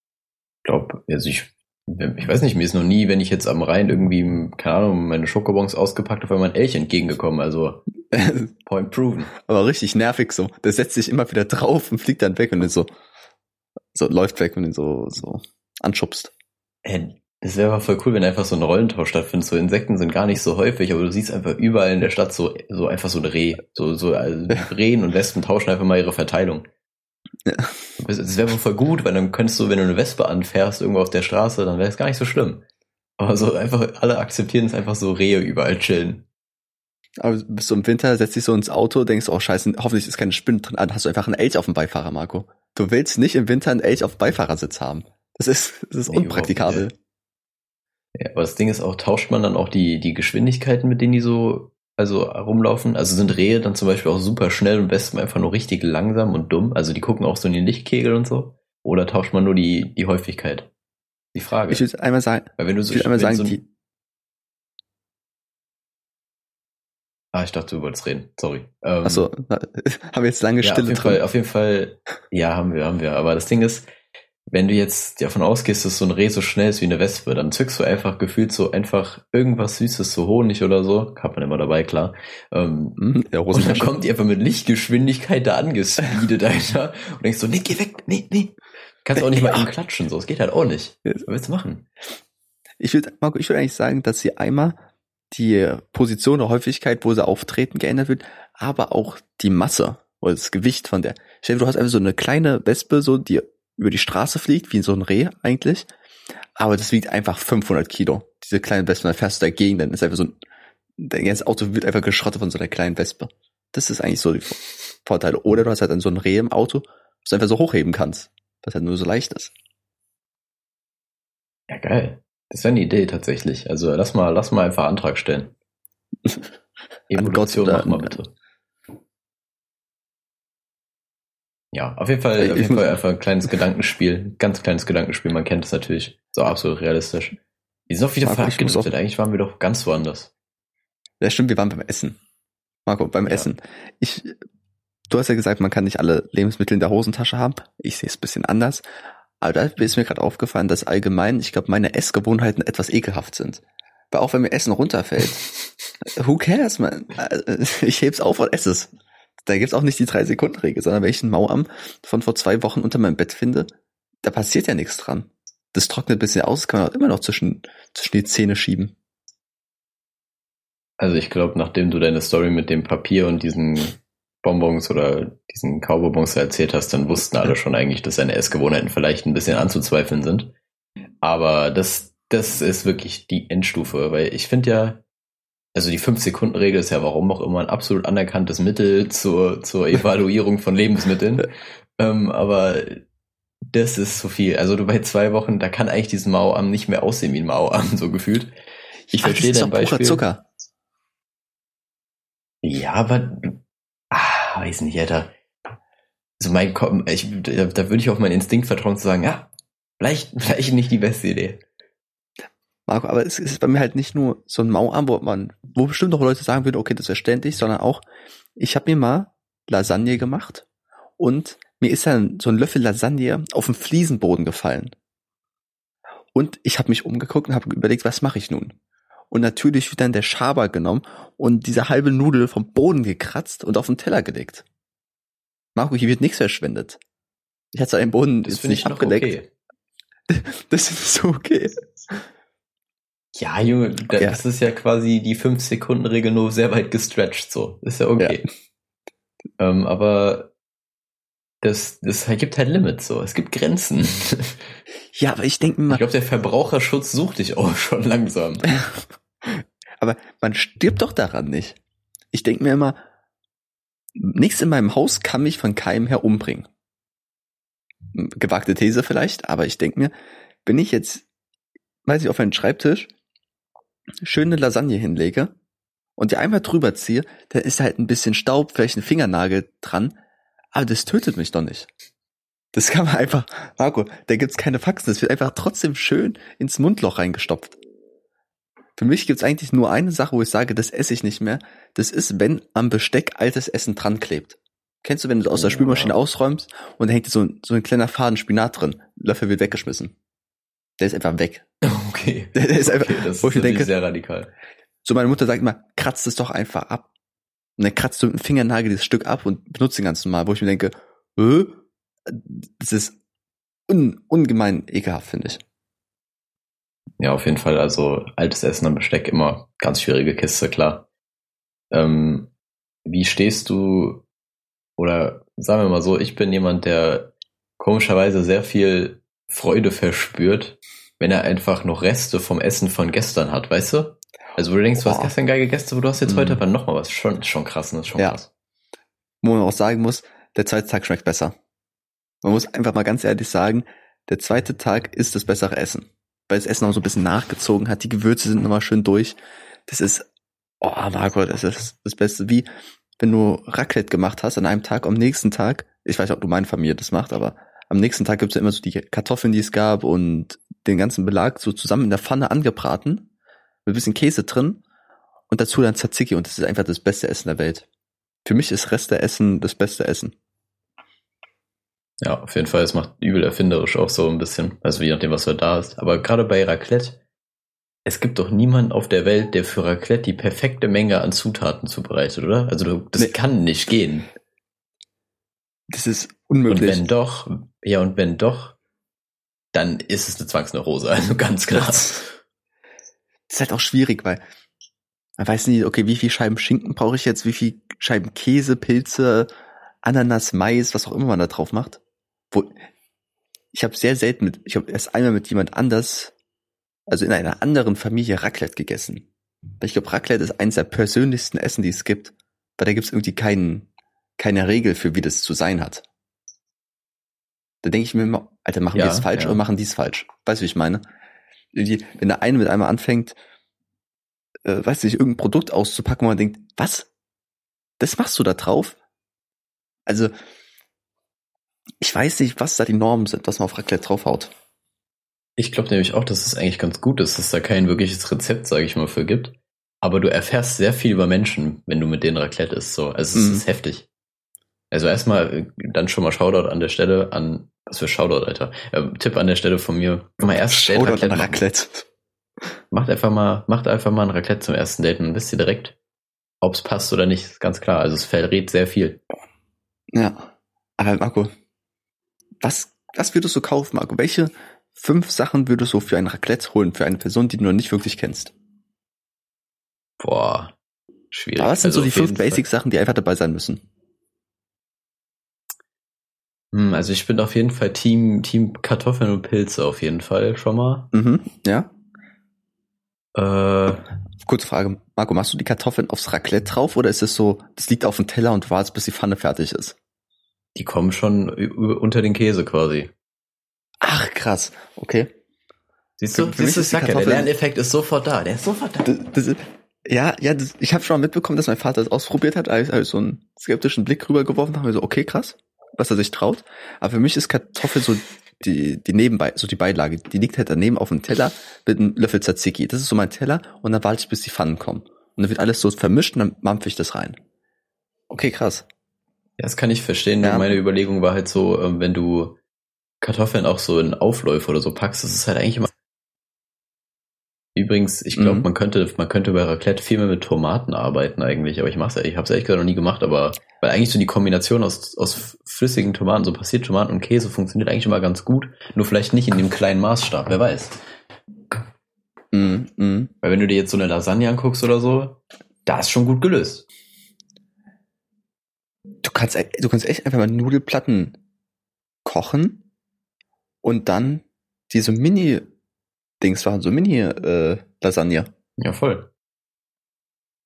Ich glaube, also ich, ich weiß nicht, mir ist noch nie, wenn ich jetzt am Rhein irgendwie, keine Ahnung, meine Schokobons ausgepackt habe, mein Elch entgegengekommen. Also point proven. Aber richtig nervig so. Der setzt sich immer wieder drauf und fliegt dann weg und dann so, so läuft weg und ihn so, so anschubst. Äh, es wäre aber voll cool, wenn einfach so ein Rollentausch stattfindet. So Insekten sind gar nicht so häufig, aber du siehst einfach überall in der Stadt so, so einfach so ein Reh. So, so also Rehen und Wespen tauschen einfach mal ihre Verteilung. Ja. Das wäre voll gut, weil dann könntest du, wenn du eine Wespe anfährst, irgendwo auf der Straße, dann wäre es gar nicht so schlimm. Aber so einfach, alle akzeptieren es einfach so Rehe überall chillen. Aber bist du im Winter, setzt dich so ins Auto, denkst, oh scheiße, hoffentlich ist keine Spinne drin, dann hast du einfach einen Elch auf dem Beifahrer, Marco. Du willst nicht im Winter einen Elch auf Beifahrersitz haben. Das ist, das ist nee, unpraktikabel. Ja, aber das Ding ist auch, tauscht man dann auch die, die Geschwindigkeiten, mit denen die so also rumlaufen? Also sind Rehe dann zum Beispiel auch super schnell und Wespen einfach nur richtig langsam und dumm? Also die gucken auch so in den Lichtkegel und so? Oder tauscht man nur die, die Häufigkeit? Die Frage. Ich würde einmal sagen, Weil wenn du so, ich einmal sagen, so die, Ah, ich dachte, du wolltest reden. Sorry. Ähm, Achso, haben wir jetzt lange ja, Stille auf jeden drin? Fall, auf jeden Fall, ja, haben wir, haben wir. Aber das Ding ist, wenn du jetzt davon ausgehst, dass so ein Reh so schnell ist wie eine Wespe, dann zückst du einfach gefühlt so einfach irgendwas Süßes, so Honig oder so, hat man immer dabei, klar. Ähm, mhm, ja, und dann kommt die einfach mit Lichtgeschwindigkeit da angespeedet, Alter. Und denkst so, nee, geh weg, nee, nee. Kannst auch nicht mal ihm klatschen, so, es geht halt auch nicht. Was willst du machen? Ich würde, Marco, ich würde eigentlich sagen, dass sie einmal die Position der Häufigkeit, wo sie auftreten, geändert wird, aber auch die Masse oder das Gewicht von der. Stell dir, du hast einfach so eine kleine Wespe, so, die über die Straße fliegt, wie so ein Reh eigentlich. Aber das wiegt einfach 500 Kilo. Diese kleine Wespe, dann fährst du dagegen, dann ist einfach so ein, dein ganzes Auto wird einfach geschrottet von so einer kleinen Wespe. Das ist eigentlich so die Vorteile. Oder du hast halt dann so ein Reh im Auto, was du einfach so hochheben kannst, was halt nur so leicht ist. Ja, geil. Das wäre eine Idee tatsächlich. Also lass mal, lass mal einfach Antrag stellen. Evolution, mach mal bitte. Ja, auf jeden Fall, auf jeden Fall einfach ein kleines Gedankenspiel. Ganz kleines Gedankenspiel. Man kennt es natürlich. So absolut realistisch. Die sind auch wieder Marco, verabschiedet. Eigentlich waren wir doch ganz woanders. Ja, stimmt. Wir waren beim Essen. Marco, beim ja. Essen. Ich, du hast ja gesagt, man kann nicht alle Lebensmittel in der Hosentasche haben. Ich sehe es ein bisschen anders. Aber da ist mir gerade aufgefallen, dass allgemein, ich glaube, meine Essgewohnheiten etwas ekelhaft sind. Weil auch wenn mir Essen runterfällt, who cares, man? Also, ich heb's auf und esse es. Da gibt's auch nicht die drei Sekunden Regel, sondern wenn ich einen Mauarm von vor zwei Wochen unter meinem Bett finde, da passiert ja nichts dran. Das trocknet ein bisschen aus, kann man auch immer noch zwischen, zwischen die Zähne schieben. Also ich glaube, nachdem du deine Story mit dem Papier und diesen Bonbons oder diesen Kaubonbons erzählt hast, dann wussten alle schon eigentlich, dass seine Essgewohnheiten vielleicht ein bisschen anzuzweifeln sind. Aber das, das ist wirklich die Endstufe, weil ich finde ja, also die 5-Sekunden-Regel ist ja warum auch immer ein absolut anerkanntes Mittel zur, zur Evaluierung von Lebensmitteln. ähm, aber das ist zu viel. Also du bei zwei Wochen, da kann eigentlich diesen Mauarm nicht mehr aussehen wie ein Mauarm, so gefühlt. Ich Ach, verstehe dein Beispiel. Zucker. Ja, aber weiß nicht, Alter. Also mein Kopf, ich, da, da würde ich auf meinen Instinkt vertrauen zu sagen, ja, vielleicht, vielleicht nicht die beste Idee. Marco, aber es ist bei mir halt nicht nur so ein Mauarm, wo bestimmt auch Leute sagen würden, okay, das wäre ständig, sondern auch, ich habe mir mal Lasagne gemacht und mir ist dann so ein Löffel Lasagne auf den Fliesenboden gefallen. Und ich habe mich umgeguckt und habe überlegt, was mache ich nun? Und natürlich wird dann der Schaber genommen und diese halbe Nudel vom Boden gekratzt und auf den Teller gelegt. Marco, hier wird nichts verschwendet. Ich hatte einen Boden das nicht abgeleckt. Okay. Das ist so okay. Ja, Junge, das ja. ist ja quasi die 5-Sekunden-Regel nur sehr weit gestretched, so. Ist ja okay. Ja. Ähm, aber das, das gibt halt Limits, so. Es gibt Grenzen. Ja, aber ich denke mal. Ich glaube, der Verbraucherschutz sucht dich auch schon langsam. aber man stirbt doch daran nicht. Ich denke mir immer, nichts in meinem Haus kann mich von keinem her umbringen. Gewagte These vielleicht, aber ich denke mir, wenn ich jetzt, weiß ich, auf meinen Schreibtisch schöne Lasagne hinlege und die einmal drüber ziehe, dann ist halt ein bisschen Staub, vielleicht ein Fingernagel dran, aber das tötet mich doch nicht. Das kann man einfach, Marco, da gibt's keine Faxen, das wird einfach trotzdem schön ins Mundloch reingestopft. Für mich gibt's eigentlich nur eine Sache, wo ich sage, das esse ich nicht mehr. Das ist, wenn am Besteck altes Essen dran klebt. Kennst du, wenn du aus der Spülmaschine ausräumst und da hängt so, so ein kleiner Faden Spinat drin, Löffel wird weggeschmissen. Der ist einfach weg. Okay. Der, der ist einfach, okay, das wo ich ist denke, sehr radikal. So meine Mutter sagt immer, kratzt es doch einfach ab. Und dann kratzt du mit dem Fingernagel dieses Stück ab und benutzt den ganzen Mal, wo ich mir denke, äh, das ist un, ungemein ekelhaft, finde ich. Ja, auf jeden Fall. Also altes Essen am Besteck immer ganz schwierige Kiste, klar. Ähm, wie stehst du, oder sagen wir mal so, ich bin jemand, der komischerweise sehr viel Freude verspürt, wenn er einfach noch Reste vom Essen von gestern hat, weißt du? Also wo du denkst, du hast gestern geil gegessen, wo du hast jetzt heute mhm. aber noch mal was. Schon, schon krass, ne? Schon ja. krass. Wo man auch sagen muss, der zweite Tag schmeckt besser. Man muss einfach mal ganz ehrlich sagen, der zweite Tag ist das bessere Essen. Weil das Essen auch so ein bisschen nachgezogen hat, die Gewürze sind nochmal schön durch. Das ist, oh Marco, das ist das Beste. Wie wenn du Raclette gemacht hast an einem Tag, am nächsten Tag, ich weiß nicht, ob du meine Familie das macht, aber am nächsten Tag gibt's ja immer so die Kartoffeln, die es gab und den ganzen Belag so zusammen in der Pfanne angebraten, mit ein bisschen Käse drin und dazu dann Tzatziki und das ist einfach das beste Essen der Welt. Für mich ist Reste Essen das beste Essen. Ja, auf jeden Fall. Es macht übel erfinderisch auch so ein bisschen. Also je nachdem, was da da ist. Aber gerade bei Raclette, es gibt doch niemanden auf der Welt, der für Raclette die perfekte Menge an Zutaten zubereitet, oder? Also das nee. kann nicht gehen. Das ist unmöglich. Und wenn doch, ja, und wenn doch, dann ist es eine Zwangsneurose, also ganz klar. Das ist halt auch schwierig, weil man weiß nicht, okay, wie viel Scheiben Schinken brauche ich jetzt, wie viel Scheiben Käse, Pilze, Ananas, Mais, was auch immer man da drauf macht. Wo, ich habe sehr selten mit, ich habe erst einmal mit jemand anders, also in einer anderen Familie Raclette gegessen. Weil ich glaube, Raclette ist eines der persönlichsten Essen, die es gibt. Weil da gibt es irgendwie keinen, keine Regel für, wie das zu sein hat. Da denke ich mir immer, Alter, machen ja, die es falsch ja. oder machen die es falsch? Weißt du, wie ich meine? Wenn der eine mit einmal anfängt, äh, weiß nicht, irgendein Produkt auszupacken, wo man denkt, was? Das machst du da drauf? Also, ich weiß nicht, was da die Normen sind, was man auf Raclette draufhaut. Ich glaube nämlich auch, dass es eigentlich ganz gut ist, dass es da kein wirkliches Rezept, sage ich mal, für gibt. Aber du erfährst sehr viel über Menschen, wenn du mit denen Raclette isst. So. Also es mhm. ist heftig. Also erstmal, dann schon mal Shoutout an der Stelle an Was für Shoutout, Alter. Äh, Tipp an der Stelle von mir. Mal erst Shoutout Raclette an. Raclette. Macht einfach mal, macht einfach mal ein Raclette zum ersten Date und dann wisst ihr direkt, ob es passt oder nicht. Ist ganz klar. Also es verrät sehr viel. Ja. Aber Marco, was, was würdest du kaufen, Marco? Welche fünf Sachen würdest du für ein Raclette holen, für eine Person, die du noch nicht wirklich kennst? Boah, schwierig. Aber was sind Also so die fünf Basic-Sachen, die einfach dabei sein müssen? Hm, also ich bin auf jeden Fall Team, Team Kartoffeln und Pilze auf jeden Fall schon mal. Mhm, ja. Äh, Kurze Frage, Marco, machst du die Kartoffeln aufs Raclette drauf oder ist es so, das liegt auf dem Teller und du wartest, bis die Pfanne fertig ist? Die kommen schon unter den Käse quasi. Ach, krass. Okay. Siehst du, Für- für siehst du, ist ja, der Lerneffekt ist sofort da. Der ist sofort da. Das, das, ist- ja, ja, das, ich habe schon mal mitbekommen, dass mein Vater das ausprobiert hat, als ich so einen skeptischen Blick rübergeworfen habe, so, okay, krass, was er sich traut. Aber für mich ist Kartoffel so die, die Nebenbei, so die Beilage, die liegt halt daneben auf dem Teller mit einem Löffel Tzatziki. Das ist so mein Teller und dann warte ich, bis die Pfannen kommen. Und dann wird alles so vermischt und dann mampfe ich das rein. Okay, krass. Ja, das kann ich verstehen. Ja. Meine Überlegung war halt so, ähm, wenn du Kartoffeln auch so in Aufläufe oder so packst, das ist halt eigentlich immer. Übrigens, ich glaube, Mhm. man könnte, man könnte bei Raclette viel mehr mit Tomaten arbeiten eigentlich, aber ich mach's, ich hab's ehrlich gesagt noch nie gemacht, aber weil eigentlich so die Kombination aus, aus flüssigen Tomaten, so passiert Tomaten und Käse funktioniert eigentlich immer ganz gut, nur vielleicht nicht in dem kleinen Maßstab, wer weiß. Mm, mm. Weil wenn du dir jetzt so eine Lasagne anguckst oder so, da ist schon gut gelöst. Du kannst, e- du kannst echt einfach mal Nudelplatten kochen und dann diese Mini-Dings machen, so Mini-Lasagne. Ja, voll.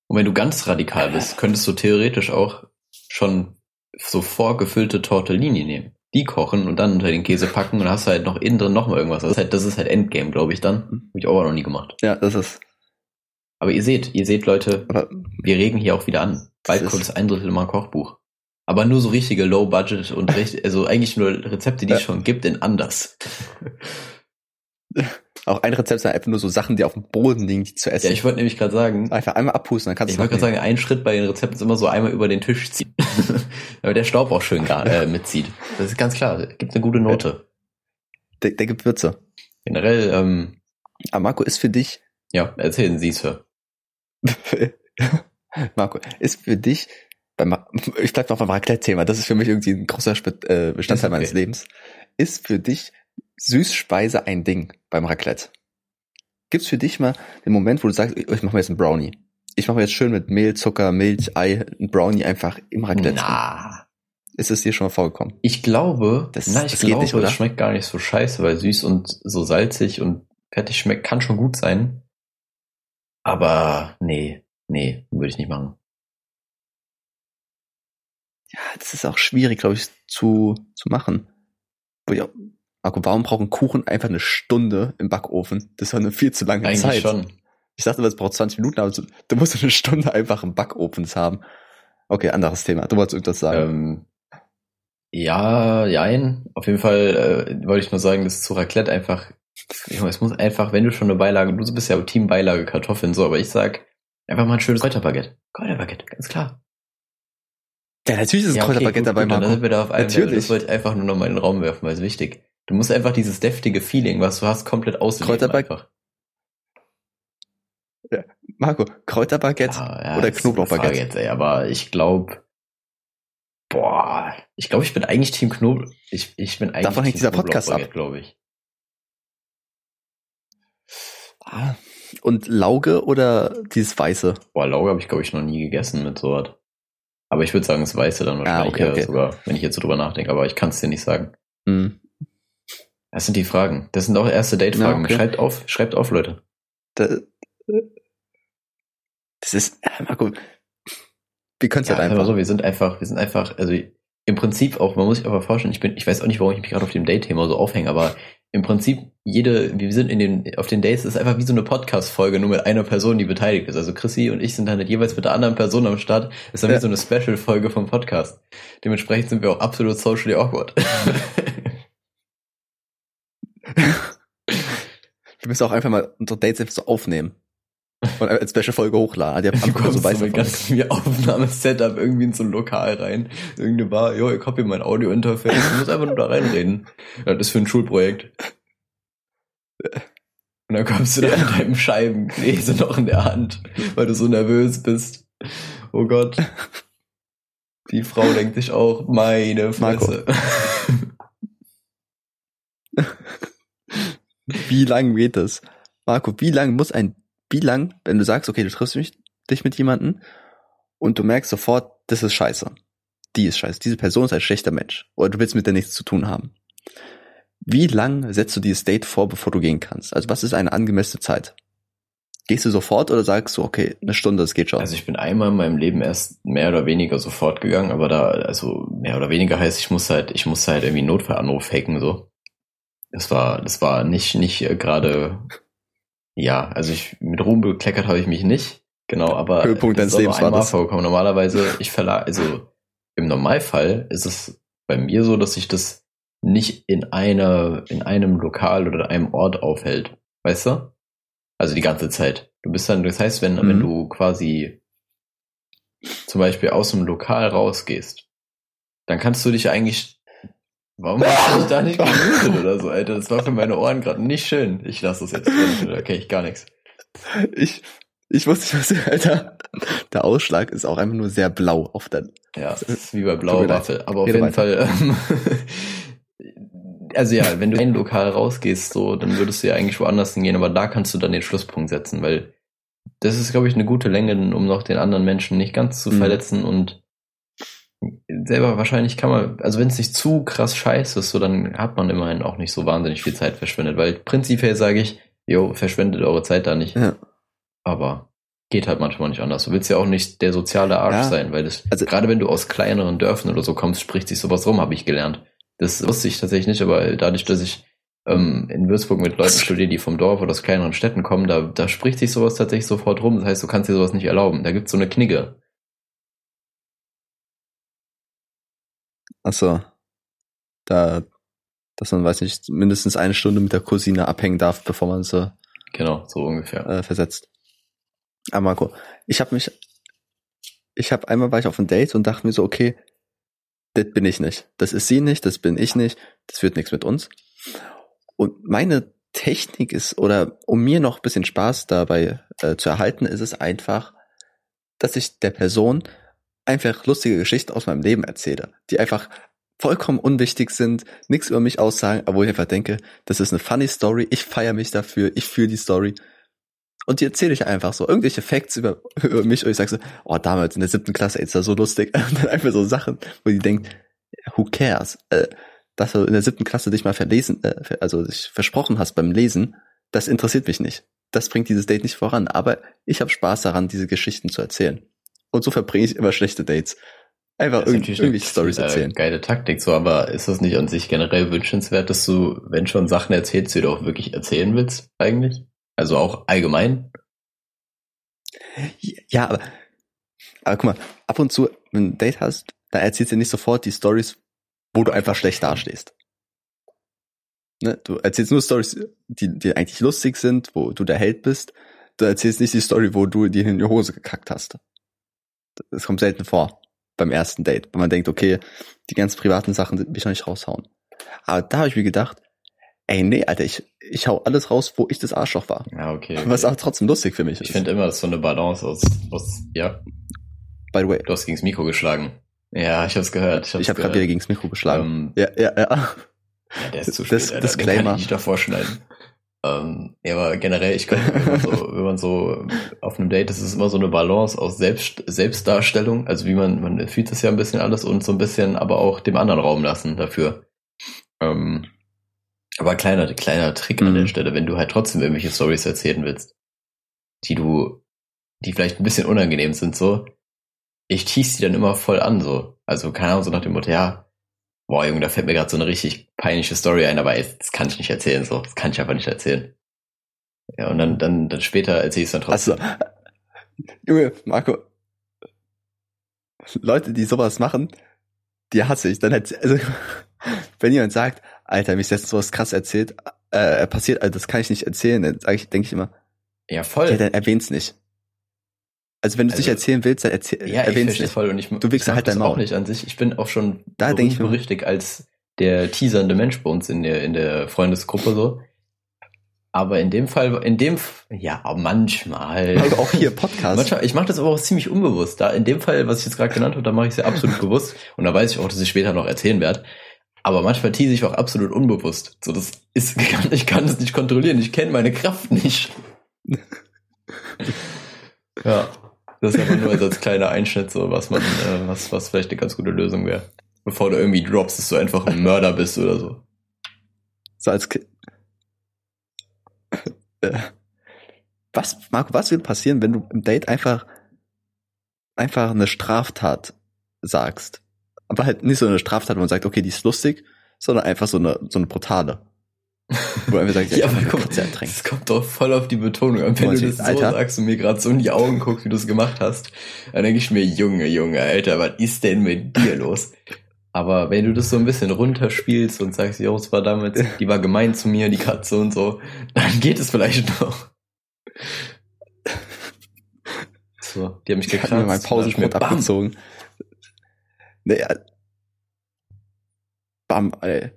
Und wenn du ganz radikal bist, könntest du theoretisch auch schon so vorgefüllte Tortellini nehmen. Die kochen und dann unter den Käse packen und hast halt noch innen drin noch mal irgendwas. Das ist halt, das ist halt Endgame, glaube ich dann. Habe ich auch noch nie gemacht. ja, das ist, Aber ihr seht, ihr seht Leute, aber wir regen hier auch wieder an. Bald kommt ist- das ein Drittel mal ein Kochbuch. Aber nur so richtige Low Budget und richtig, also eigentlich nur Rezepte, die es Ja. schon gibt, in anders. auch ein Rezept sind einfach nur so Sachen, die auf dem Boden liegen, die zu essen. Ja, ich wollte nämlich gerade sagen, einfach einmal abpusten, dann kannst Ich du wollte gerade sagen, ein Schritt bei den Rezepten ist immer so einmal über den Tisch ziehen. Damit der Staub auch schön gar, äh, mitzieht. Das ist ganz klar. Gibt eine gute Note. der, der gibt Würze. Generell, ähm, Aber Marco, ist für dich, ja, erzählen Sie es, Sir. Marco, ist für dich, beim, ich bleib noch beim Raclette-Thema, das ist für mich irgendwie ein großer äh, Bestandteil Ist okay. meines Lebens. Ist für dich Süßspeise ein Ding beim Raclette? Gibt's für dich mal den Moment, wo du sagst, ich mache mir jetzt einen Brownie? Ich mache mir jetzt schön mit Mehl, Zucker, Milch, Ei, einen Brownie einfach im Raclette. Na, Ist es dir schon mal vorgekommen? ich glaube, Das- na, ich das glaube, nicht, das schmeckt gar nicht so scheiße, weil süß und so salzig und fertig schmeckt, kann schon gut sein. Aber nee, nee, würde ich nicht machen. Ja, das ist auch schwierig, glaube ich, zu, zu machen. Auch- Marco, warum brauchen Kuchen einfach eine Stunde im Backofen? Das ist doch eine viel zu lange Eigentlich Zeit. schon. Ich dachte, es braucht 20 Minuten, aber du musst eine Stunde einfach im Backofen haben. Okay, anderes Thema. Du wolltest irgendwas sagen. Ähm, ja, jein. Auf jeden Fall äh, wollte ich nur sagen, dass zu Raclette einfach, es muss einfach, wenn du schon eine Beilage, du bist ja Team Beilage Kartoffeln, so, aber ich sag, einfach mal ein schönes Kräuterbaguette. Kräuterbaguette, ganz klar. Ja, natürlich ist ein Ja, okay, Kräuterbaguette dabei, gut, dann sind Marco. da auf einem. Natürlich. Das wollte ich einfach nur noch mal in den Raum werfen, weil es wichtig. Du musst einfach dieses deftige Feeling, was du hast, komplett ausleben Kräuterbaguette- einfach. Marco, Kräuterbaguette Ja, ja, oder Knoblauchbaguette? Ey, aber ich glaube, boah, ich glaube, ich bin eigentlich Team Knoblauch. Ich, ich bin eigentlich Davon hängt Team dieser Podcast ab. Glaube ich. Ah, Und Lauge oder dieses Weiße? Boah, Lauge habe ich, glaube ich, noch nie gegessen mit so was. Aber ich würde sagen, das Weiße dann wahrscheinlich okay, eher okay. sogar, wenn ich jetzt so drüber nachdenke, aber ich kann es dir nicht sagen. Hm. Das sind die Fragen. Das sind auch erste Date-Fragen. Ja, okay. Schreibt auf, schreibt auf, Leute. Da, das ist, äh, Marco, wir können es Ja, halt einfach einfach. so, wir sind einfach, wir sind einfach, also im Prinzip auch, man muss sich aber vorstellen, ich bin, ich weiß auch nicht, warum ich mich gerade auf dem Date-Thema so aufhänge, aber im Prinzip jede, wir sind in den, auf den Dates, ist einfach wie so eine Podcast-Folge, nur mit einer Person, die beteiligt ist. Also Chrissy und ich sind dann halt jeweils mit der anderen Person am Start. Ist dann Ja. wie so eine Special-Folge vom Podcast. Dementsprechend sind wir auch absolut socially awkward. Wir müssen auch einfach mal unsere Dates einfach so aufnehmen. Und als Special-Folge hochladen. Die haben du so weiß so ganz wie Aufnahmesetup irgendwie in so ein Lokal rein. Irgendeine Bar, jo, ich hab hier mein Audio-Interface, ich muss einfach nur da reinreden. Ja, das ist für ein Schulprojekt. Und dann kommst du da mit deinem Scheibengläser noch in der Hand, weil du so nervös bist. Oh Gott. Die Frau denkt sich auch, meine Fresse. wie lang geht das? Marco, wie lang muss ein, wie lang, wenn du sagst, okay, du triffst mich, dich mit jemandem und du merkst sofort, das ist scheiße. Die ist scheiße. Diese Person ist ein schlechter Mensch. Oder du willst mit der nichts zu tun haben. Wie lang setzt du dieses Date vor, bevor du gehen kannst? Also was ist eine angemessene Zeit? Gehst du sofort oder sagst du, okay, eine Stunde, das geht schon? Also ich bin einmal in meinem Leben erst mehr oder weniger sofort gegangen, aber da, also mehr oder weniger heißt, ich muss halt, ich muss halt irgendwie einen Notfallanruf hacken, so. Das war, das war nicht, nicht äh, gerade, ja, also ich, mit Ruhm bekleckert habe ich mich nicht, genau, aber Höhepunkt deines Lebens war das. vorgekommen. Normalerweise, ich verlag, also im Normalfall ist es bei mir so, dass ich das nicht in einer, in einem Lokal oder einem Ort aufhält. Weißt du? Also die ganze Zeit. Du bist dann, das heißt, wenn, mhm. wenn du quasi zum Beispiel aus dem Lokal rausgehst, dann kannst du dich eigentlich, warum hast du dich da nicht gemutet oder so, Alter? Das war für meine Ohren gerade nicht schön. Ich lasse das jetzt drin, da kenne ich gar nichts. Ich, ich wusste nicht, was, Alter. Der Ausschlag ist auch einfach nur sehr blau auf der. Ja, das ist wie bei blauer Waffe. Aber auf jeden weiter. Fall, ähm, also ja, wenn du in ein Lokal rausgehst, so, dann würdest du ja eigentlich woanders hingehen, aber da kannst du dann den Schlusspunkt setzen, weil das ist, glaube ich, eine gute Länge, um noch den anderen Menschen nicht ganz zu mhm. verletzen und selber wahrscheinlich kann man, also wenn es nicht zu krass scheiße ist, so dann hat man immerhin auch nicht so wahnsinnig viel Zeit verschwendet, weil prinzipiell sage ich, jo, verschwendet eure Zeit da nicht. Ja. Aber geht halt manchmal nicht anders. Du willst ja auch nicht der soziale Arsch ja. sein, weil das, also, gerade wenn du aus kleineren Dörfern oder so kommst, spricht sich sowas rum, habe ich gelernt. Das wusste ich tatsächlich nicht, aber dadurch, dass ich ähm, in Würzburg mit Leuten studiere, die vom Dorf oder aus kleineren Städten kommen, da, da spricht sich sowas tatsächlich sofort rum. Das heißt, du kannst dir sowas nicht erlauben. Da gibt's so eine Knigge. Achso. Da, dass man, weiß nicht, mindestens eine Stunde mit der Cousine abhängen darf, bevor man sie genau, so ungefähr äh, versetzt. Aber Marco, ich habe mich, ich habe einmal war ich auf ein Date und dachte mir so, okay, das bin ich nicht. Das ist sie nicht, das bin ich nicht, das wird nichts mit uns. Und meine Technik ist, oder um mir noch ein bisschen Spaß dabei äh, zu erhalten, ist es einfach, dass ich der Person einfach lustige Geschichten aus meinem Leben erzähle, die einfach vollkommen unwichtig sind, nichts über mich aussagen, aber wo ich einfach denke, das ist eine funny Story, ich feiere mich dafür, ich fühle die Story. Und die erzähle ich einfach so, irgendwelche Facts über, über mich und ich sage so, oh, damals in der siebten Klasse, ey, ist das so lustig. Und dann einfach so Sachen, wo die denkt, who cares? Äh, dass du in der siebten Klasse dich mal verlesen, äh, also dich versprochen hast beim Lesen, das interessiert mich nicht. Das bringt dieses Date nicht voran. Aber ich habe Spaß daran, diese Geschichten zu erzählen. Und so verbringe ich immer schlechte Dates. Einfach irgendwie, irgendwie Stories erzählen. Geile Taktik so, aber ist das nicht an sich generell wünschenswert, dass du, wenn schon Sachen erzählst, die du auch wirklich erzählen willst, eigentlich? Also auch allgemein? Ja, aber, aber guck mal, ab und zu, wenn du ein Date hast, da erzählst du nicht sofort die Stories, wo du einfach schlecht dastehst. Ne? Du erzählst nur Stories, die, die eigentlich lustig sind, wo du der Held bist. Du erzählst nicht die Story, wo du dir in die Hose gekackt hast. Das kommt selten vor beim ersten Date, weil man denkt, okay, die ganz privaten Sachen will ich noch nicht raushauen. Aber da habe ich mir gedacht, ey, nee, Alter, ich, ich hau alles raus, wo ich das Arschloch war. Ja, okay. okay. Was auch trotzdem lustig für mich ich ist. Ich finde immer, das ist so eine Balance aus, aus, ja. By the way. Du hast gegens Mikro geschlagen. Ja, ich hab's gehört. Ich, hab's ich habe gerade wieder gegens Mikro geschlagen. Ähm, ja, ja, ja. Ja, der ist zu spät, das, Alter. Disclaimer. Den kann ich nicht davor schneiden. Ähm, ja, aber generell, ich glaube, wenn, man so, wenn man so auf einem Date ist, ist es immer so eine Balance aus Selbst, Selbstdarstellung, also wie man, man fühlt das ja ein bisschen alles und so ein bisschen aber auch dem anderen Raum lassen dafür. Ähm, aber kleiner, kleiner Trick mhm. an der mhm. Stelle, wenn du halt trotzdem irgendwelche Stories erzählen willst, die du, die vielleicht ein bisschen unangenehm sind, so, ich tease die dann immer voll an, so. Also, keine Ahnung, so nach dem Motto, ja, boah, Junge, da fällt mir gerade so eine richtig peinliche Story ein, aber ey, das kann ich nicht erzählen, so. Das kann ich einfach nicht erzählen. Ja, und dann, dann, dann später erzähle ich es dann trotzdem. Also, Junge, Marco, Leute, die sowas machen, die hasse ich. Dann halt, also, wenn jemand sagt, Alter, mich ist jetzt sowas krass erzählt, äh, passiert, also das kann ich nicht erzählen, dann sage ich, denke ich immer, Ja, voll. Ja, dann erwähn's nicht. Also wenn du es nicht Also- erzählen willst, dann erzähl, Ja, ich erwähn's verstehe nicht. voll und ich, Du ich mag halt dein auch Maul. nicht an sich. Ich bin auch schon Da denk ich berüchtigt als der teasernde Mensch bei uns in der, in der Freundesgruppe so. Aber in dem Fall, in dem, ja, manchmal. Aber auch hier Podcast. Manchmal, ich mache das aber auch ziemlich unbewusst. Da in dem Fall, was ich jetzt gerade genannt habe, da mache ich es ja absolut bewusst und da weiß ich auch, dass ich später noch erzählen werde. Aber manchmal tease ich auch absolut unbewusst. So, das ist, ich kann das nicht kontrollieren. Ich kenne meine Kraft nicht. ja, das ist aber nur als kleiner Einschnitt so, was man, äh, was, was vielleicht eine ganz gute Lösung wäre. Bevor du irgendwie droppst, dass du einfach ein Mörder bist oder so. So als Ki Äh, was, Marco, was würde passieren, wenn du im Date einfach, einfach eine Straftat sagst? Aber halt nicht so eine Straftat, wo man sagt, okay, die ist lustig, sondern einfach so eine, so eine brutale. Wo einfach sagt, ja, Ja, ich aber guck, das kommt doch voll auf die Betonung an. Wenn du das so Alter. sagst und mir gerade so in die Augen guckst, wie du es gemacht hast, dann denke ich mir, Junge, Junge, Alter, was ist denn mit dir los? Aber wenn du das so ein bisschen runterspielst und sagst, jo, es war damals, die war gemein zu mir, die Katze und so, dann geht es vielleicht noch. So, die haben mich Ich habe mir mein gekratzt. Bam. abgezogen. Äh, bam, ey.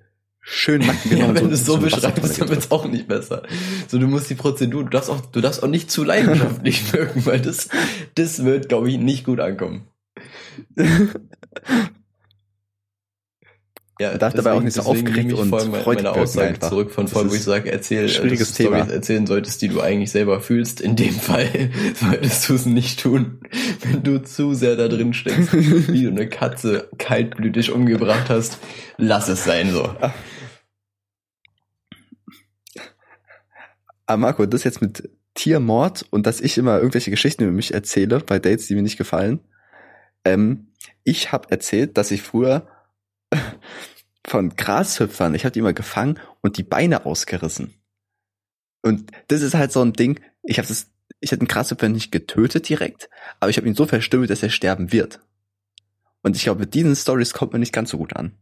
Schön Nacken Ja, genommen. wenn du es so beschreibst, dann wird's auch nicht besser. So, du musst die Prozedur, du darfst auch, du darfst auch nicht zu leidenschaftlich wirken, weil das, das wird, glaube ich, nicht gut ankommen. Ja, darf dabei auch nicht so aufgeregt und freudig meine Aussage einfach. zurück von vorhin, wo ich sage, erzähl, schwieriges dass du Storys Thema. erzählen solltest, die du eigentlich selber fühlst. In dem Fall solltest du es nicht tun, wenn du zu sehr da drin steckst, wie du eine Katze kaltblütig umgebracht hast. Lass es sein so. Aber Marco, das jetzt mit Tiermord und dass ich immer irgendwelche Geschichten über mich erzähle bei Dates, die mir nicht gefallen. Ähm, ich habe erzählt, dass ich früher von Grashüpfern, ich habe die immer gefangen und die Beine ausgerissen. Und das ist halt so ein Ding, ich habe das, ich hätte einen Grashüpfer nicht getötet direkt, aber ich habe ihn so verstümmelt, dass er sterben wird. Und ich glaube, mit diesen Stories kommt man nicht ganz so gut an.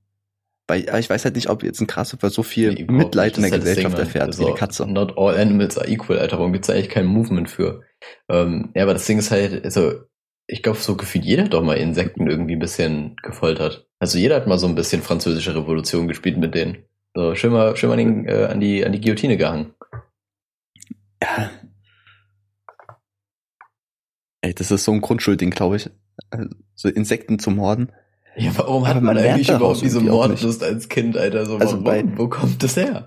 Weil ich weiß halt nicht, ob jetzt ein Grashüpfer so viel Nee, Mitleid in der halt Gesellschaft Ding, erfährt wie also, eine Katze. Not all animals are equal, Alter. Warum gibt's eigentlich kein Movement für? Ähm, ja, aber das Ding ist halt, also, ich glaube, so gefühlt jeder hat doch mal Insekten irgendwie ein bisschen gefoltert. Also jeder hat mal so ein bisschen französische Revolution gespielt mit denen. So, schön mal, schön mal den, äh, an, die, an die Guillotine gehangen. Ja. Ey, das ist so ein Grundschuldding, glaube ich. Also, So Insekten zu morden. Ja, warum hat man, man eigentlich überhaupt diese Mordlust als Kind, Alter? So, Also warum? Wo kommt das her?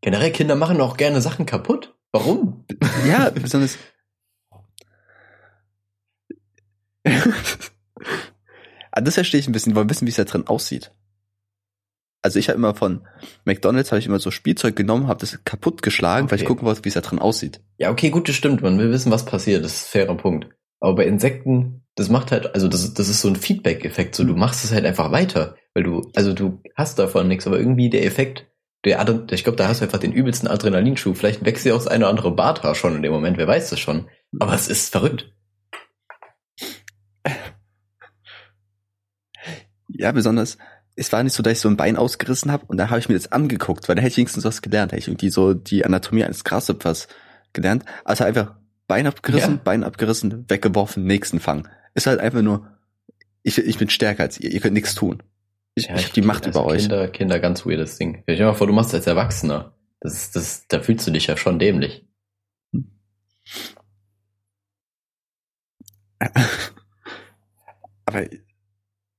Generell, Kinder machen auch gerne Sachen kaputt. Warum? Ja, besonders. ah, das verstehe ich ein bisschen. Wir wollen wissen, wie es da drin aussieht. Also ich habe immer von McDonalds habe ich immer so Spielzeug genommen, habe das kaputt geschlagen, weil ich Okay. gucken wollte, wie es da drin aussieht. Ja, okay, gut, das stimmt. Man will wissen, was passiert. Das ist ein fairer Punkt. Aber bei Insekten, das macht halt, also das, das ist so ein Feedback-Effekt. So, du machst es halt einfach weiter. Weil du, also du hast davon nichts, aber irgendwie der Effekt, der, Adre- ich glaube, da hast du einfach den übelsten Adrenalinschub. Vielleicht wächst dir auch das eine oder andere Barthaar schon in dem Moment, wer weiß das schon. Aber es ist verrückt. Ja, besonders, es war nicht so, dass ich so ein Bein ausgerissen habe und da habe ich mir das angeguckt, weil da hätte ich wenigstens was gelernt, hätte ich irgendwie so die Anatomie eines Grashüpfers gelernt. Also einfach Bein abgerissen, Ja. Bein abgerissen, weggeworfen, nächsten Fang. Ist halt einfach nur, ich, ich bin stärker als ihr, ihr könnt nichts tun. Ich, Ja, ich habe die Macht also über euch. Kinder, Kinder, ganz weirdes Ding. Stell dir mal vor, du machst als Erwachsener. Das ist, das, da fühlst du dich ja schon dämlich. Aber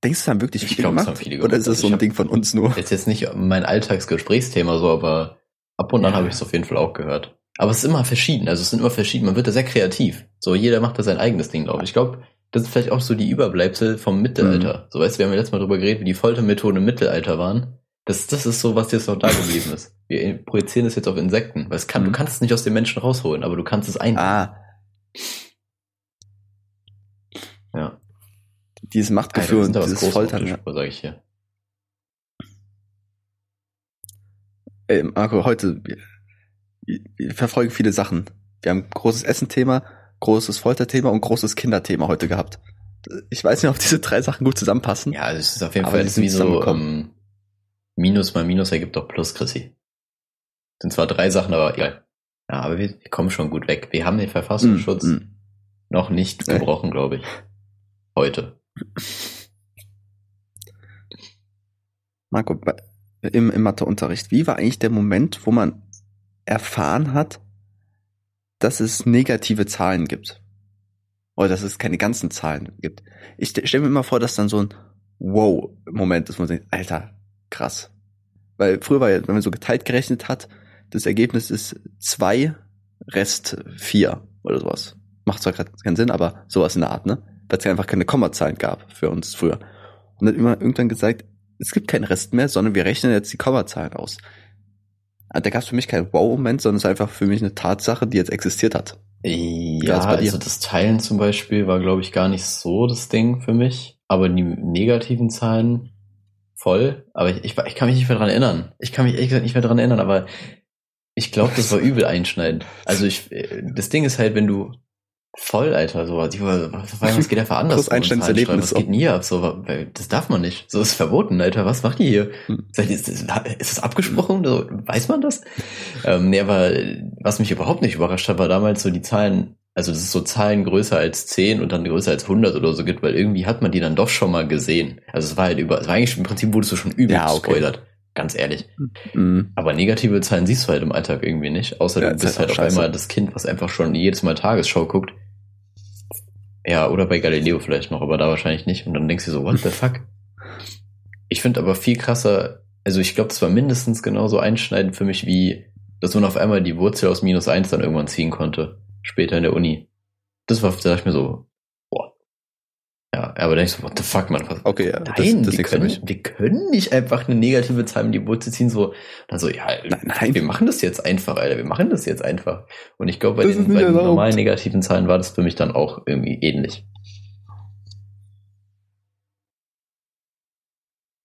denkst du, haben wirklich Ich viele glaub, es gemacht? viele Oder ist das Also so ich ein hab- Ding von uns nur? Ist jetzt nicht mein Alltagsgesprächsthema so, aber ab und an Ja. habe ich es auf jeden Fall auch gehört. Aber es ist immer verschieden, also es sind immer verschieden. Man wird da sehr kreativ. So, jeder macht da sein eigenes Ding, glaube ich. Ich glaube, das ist vielleicht auch so die Überbleibsel vom Mittelalter. So, weißt du, wir haben ja letztes Mal drüber geredet, wie die Foltermethoden im Mittelalter waren. Das, das ist so, was jetzt noch da geblieben ist. Wir projizieren das jetzt auf Insekten. Weil es kann, Mhm. du kannst es nicht aus den Menschen rausholen, aber du kannst es ein. Ah. Ja. Dieses Alter, Machtgefühl wir und dieses Foltern. Ja. Spur, sag ich hier. Ey, Marco, heute, wir, wir verfolgen viele Sachen. Wir haben großes Essenthema, großes Folterthema und großes Kinderthema heute gehabt. Ich weiß nicht, ob diese drei Sachen gut zusammenpassen. Ja, es ist auf jeden Fall wie so ähm, Minus mal Minus ergibt doch Plus, Chrissy. Sind zwar drei Sachen, aber egal. Ja, aber wir, wir kommen schon gut weg. Wir haben den Verfassungsschutz Mm, mm. noch nicht gebrochen, glaube ich. Heute. Marco, im, im Matheunterricht, wie war eigentlich der Moment, wo man erfahren hat, dass es negative Zahlen gibt? Oder dass es keine ganzen Zahlen gibt? Ich stelle mir immer vor, dass dann so ein Wow-Moment ist, wo man denkt, Alter, krass. Weil früher war ja, wenn man so geteilt gerechnet hat, das Ergebnis ist zwei Rest vier oder sowas. Macht zwar gerade keinen Sinn, aber sowas in der Art, ne? Weil es ja einfach keine Kommazahlen gab für uns früher. Und dann immer irgendwann gesagt, es gibt keinen Rest mehr, sondern wir rechnen jetzt die Kommazahlen aus. Ah, Da gab es für mich keinen Wow-Moment, sondern es ist einfach für mich eine Tatsache, die jetzt existiert hat. Ja, dir? also das Teilen zum Beispiel war, glaube ich, gar nicht so das Ding für mich. Aber die negativen Zahlen voll. Aber ich, ich, ich kann mich nicht mehr dran erinnern. Ich kann mich ehrlich gesagt nicht mehr dran erinnern, aber ich glaube, das war übel einschneidend. Also ich, äh, das Ding ist halt, wenn du voll, Alter, so, ich, was, was geht einfach anders? Groß einschneidendes Zahlen schreiben, Erlebnis Was geht hier ab? So, das darf man nicht. So ist verboten, Alter. Was macht ihr hier? Hm. Ist das, ist das abgesprochen? So, weiß man das? Ähm, nee, aber was mich überhaupt nicht überrascht hat, war damals so die Zahlen, also dass es so Zahlen größer als 10 und dann größer als 100 oder so gibt, weil irgendwie hat man die dann doch schon mal gesehen. Also es war halt über, es war eigentlich im Prinzip wurdest du schon übel Ja, okay. gespoilert. Ganz ehrlich. Mhm. Aber negative Zahlen siehst du halt im Alltag irgendwie nicht. Außer Ja, du ist bist halt halt auf einmal das Kind, was einfach schon jedes Mal Tagesschau guckt. Ja, oder bei Galileo vielleicht noch, aber da wahrscheinlich nicht. Und dann denkst du so, what the fuck? Ich finde aber viel krasser, also ich glaube, das war mindestens genauso einschneidend für mich, wie dass man auf einmal die Wurzel aus minus eins dann irgendwann ziehen konnte. Später in der Uni. Das war, da dachte ich mir so. Ja, aber dann ich so, what the fuck, man. Was, Okay, ja, Nein, das, das ist wir, können, wir können nicht einfach eine negative Zahl in die Wurzel ziehen, so, dann so, ja, Nein, nein. wir machen das jetzt einfach, Alter, wir machen das jetzt einfach. Und ich glaube, bei ist den, bei den normalen negativen Zahlen war das für mich dann auch irgendwie ähnlich.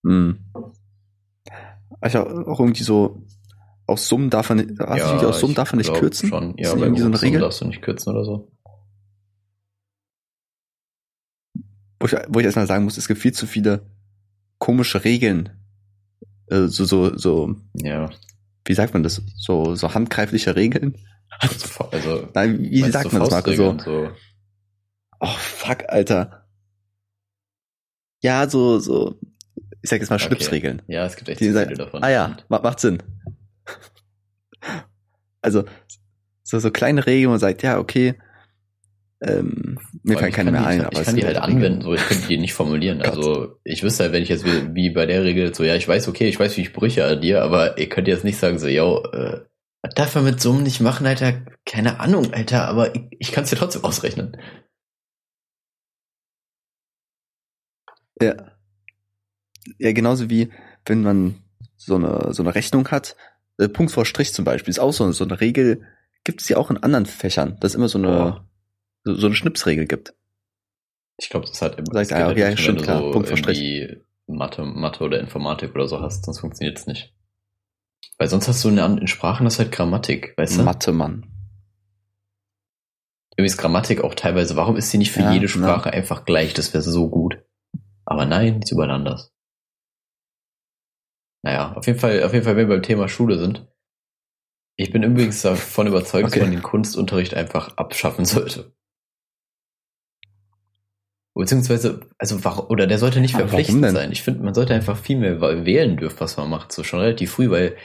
Mhm. Also auch irgendwie so, aus Summen darf man, du nicht, aus Summen darf man nicht kürzen? Schon. Ist Ja, bei irgendwie so eine Regel? darfst du nicht kürzen oder so. Wo ich, wo ich erstmal sagen muss, es gibt viel zu viele komische Regeln. Äh, so, so, so, Ja. wie sagt man das? So, so handgreifliche Regeln? Also, also Nein, wie sagt man das, Marco? So, oh fuck, Alter. Ja, so, so, ich sag jetzt mal Okay. Schnipsregeln. Ja, es gibt echt Die zu sagen, viele davon. ah ja, ma macht Sinn. Also, so, so kleine Regeln, wo man sagt, ja, okay, ähm, mir ich keine kann mehr die, ein. Ich, aber ich kann die halt anwenden, so ich könnte die nicht formulieren. Also ich wüsste halt, wenn ich jetzt wie, wie bei der Regel so, ja, ich weiß, okay, ich weiß, wie ich Brüche addiere, aber ihr könnt jetzt nicht sagen so, yo, äh, was darf man mit Summen nicht machen, Alter? Keine Ahnung, Alter, aber ich, ich kann es dir trotzdem ausrechnen. Ja. Ja, genauso wie wenn man so eine, so eine Rechnung hat, äh, Punkt vor Strich zum Beispiel, ist auch so, so eine Regel, gibt es ja auch in anderen Fächern, dass es immer so eine, Boah. So, so eine Schnipsregel gibt. Ich glaube, das hat immer Sagst, ah, ja, nicht, stimmt, klar, so Punkt vor Strich. irgendwie Mathe, Mathe oder Informatik oder so hast, sonst funktioniert es nicht. Weil sonst hast du in, in Sprachen das halt Grammatik, weißt du? Mathe, Mann. Irgendwie ist Grammatik auch teilweise, warum ist sie nicht für Ja, jede ja. Sprache einfach gleich? Das wäre so gut. Aber nein, die ist überall anders. Naja, auf jeden Fall, auf jeden Fall, wenn wir beim Thema Schule sind. Ich bin übrigens davon überzeugt, Okay. dass man den Kunstunterricht einfach abschaffen sollte. Beziehungsweise, also warum, oder der sollte nicht verpflichtend sein. Ich finde, man sollte einfach viel mehr wählen dürfen, was man macht, so schon relativ früh, weil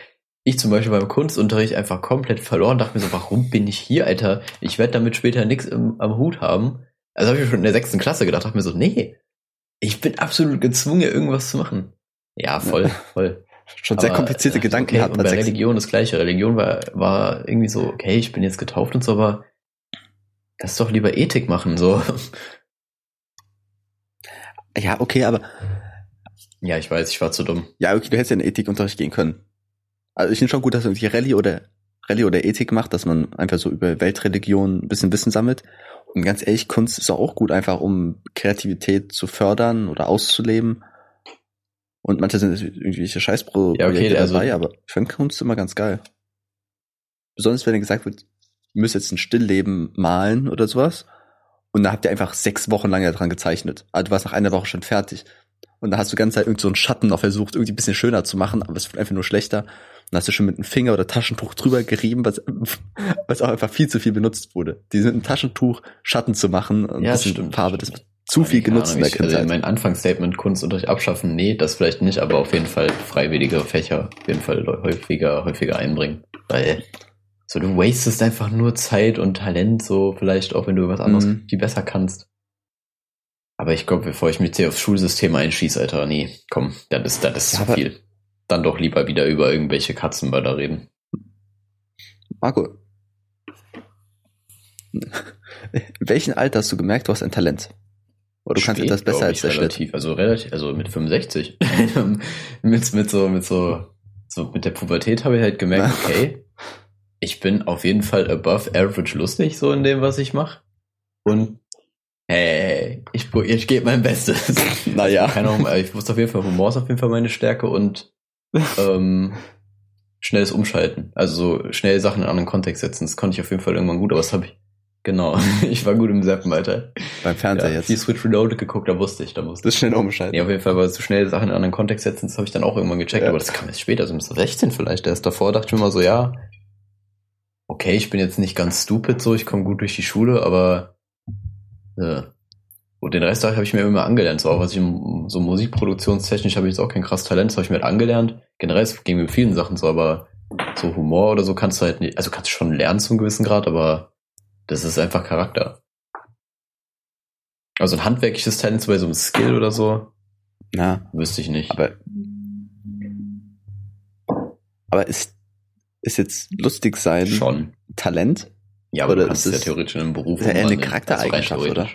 ich zum Beispiel beim Kunstunterricht einfach komplett verloren dachte mir so, warum bin ich hier, Alter? Ich werde damit später nichts am Hut haben. Also habe ich mir schon in der sechsten Klasse gedacht, dachte mir so, nee, ich bin absolut gezwungen, irgendwas zu machen. Ja, voll, voll. Schon sehr Aber, komplizierte äh, Gedanken okay, gehabt Und bei Religion das gleiche. Religion war, war irgendwie so, okay, ich bin jetzt getauft und so, aber lass doch lieber Ethik machen, so. Ja, okay, aber Ja, ich weiß, ich war zu dumm. ja, okay, du hättest ja in Ethikunterricht gehen können. Also ich finde schon gut, dass man irgendwie Rallye oder Rallye oder Ethik macht, dass man einfach so über Weltreligion ein bisschen Wissen sammelt. Und ganz ehrlich, Kunst ist auch gut, einfach um Kreativität zu fördern oder auszuleben. Und manche sind irgendwelche Scheißprojekte Ja, okay, also- dabei, aber ich finde Kunst immer ganz geil. Besonders wenn dann gesagt wird, ihr müsst jetzt ein Stillleben malen oder sowas. Und da habt ihr einfach sechs Wochen lang daran gezeichnet. Also du warst nach einer Woche schon fertig. und da hast du die ganze Zeit irgend so einen Schatten noch versucht, irgendwie ein bisschen schöner zu machen, aber es wird einfach nur schlechter. Und hast du schon mit einem Finger oder Taschentuch drüber gerieben, was, was auch einfach viel zu viel benutzt wurde. Die sind ein Taschentuch Schatten zu machen und Ja, bisschen stimmt, Farbe, das wird zu viel genutzt in Ahnung, der ich, also Kindheit. mein Anfangsstatement Kunstunterricht abschaffen, nee, das vielleicht nicht, aber auf jeden Fall freiwillige Fächer auf jeden Fall häufiger, häufiger einbringen. Weil so du wastest einfach nur Zeit und Talent, so vielleicht auch wenn du was anderes Mhm. viel besser kannst. Aber ich glaube, bevor ich mich hier aufs Schulsystem einschieße, Alter, nee, komm, das ist, das ist Ja, zu viel. Dann doch lieber wieder über irgendwelche Katzenmörder reden. Marco, in welchem Alter hast du gemerkt, du hast ein Talent? Oder du kannst Spät, etwas besser als der relativ, also relativ, also mit 65. mit, mit so, mit so, so mit der Pubertät habe ich halt gemerkt, okay, ich bin auf jeden Fall above average lustig, so in dem, was ich mache. Und hey, ich, ich gebe mein Bestes. Naja. Keine Ahnung, ich wusste auf jeden Fall, Humor ist auf jeden Fall meine Stärke und ähm, schnelles Umschalten. Also so schnell Sachen in einen anderen Kontext setzen. Das konnte ich auf jeden Fall irgendwann gut, aber das habe ich. Genau. ich war gut im Zappen, Alter. Beim Fernseher Ja, jetzt. viel Switch Reloaded geguckt, da wusste ich, da wusste Das ich. schnell umschalten. Nee, auf jeden Fall war so schnell Sachen in einen anderen Kontext setzen, das habe ich dann auch irgendwann gecheckt, Ja. aber das kam erst später, also mit so 16 vielleicht. Erst davor dachte ich mir mal so, ja, okay, ich bin jetzt nicht ganz stupid so, ich komme gut durch die Schule, aber äh, und den Rest habe ich mir immer angelernt, so auch was ich so musikproduktionstechnisch habe ich jetzt auch kein krass Talent, das habe ich mir halt angelernt. Generell es ging mit vielen Sachen so, aber so Humor oder so kannst du halt nicht, also kannst du schon lernen zum gewissen Grad, aber das ist einfach Charakter. Also ein handwerkliches Talent so bei so einem Skill oder so, Ja, wüsste ich nicht. aber aber ist ist jetzt lustig sein Schon. Talent? Ja, aber Oder du kannst ist es ja theoretisch in einem Beruf ist ja eher eine. Charaktereigenschaft, Also oder?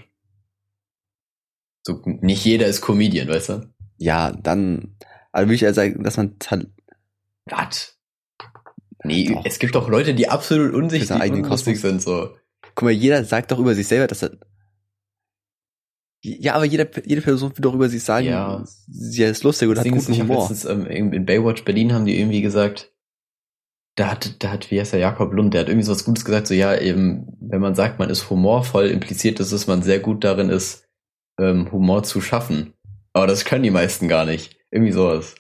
So, nicht jeder ist Comedian, weißt du? Ja, dann also würde ich ja sagen, dass man Tal Was? Nee, Doch. es gibt doch Leute, die absolut lustig Kosmos. sind, so. Guck mal, jeder sagt doch über sich selber, dass er ja, aber jede, jede Person will doch über sich sagen, Ja. sie ist lustig oder Das hat guten Humor. letztens ähm, in Baywatch Berlin haben die irgendwie gesagt, da hat, da hat, wie heißt der, Jakob Lund, der hat irgendwie so was Gutes gesagt, so ja, eben, wenn man sagt, man ist humorvoll, impliziert das, dass man sehr gut darin ist, ähm, Humor zu schaffen. Aber das können die meisten gar nicht. Irgendwie sowas.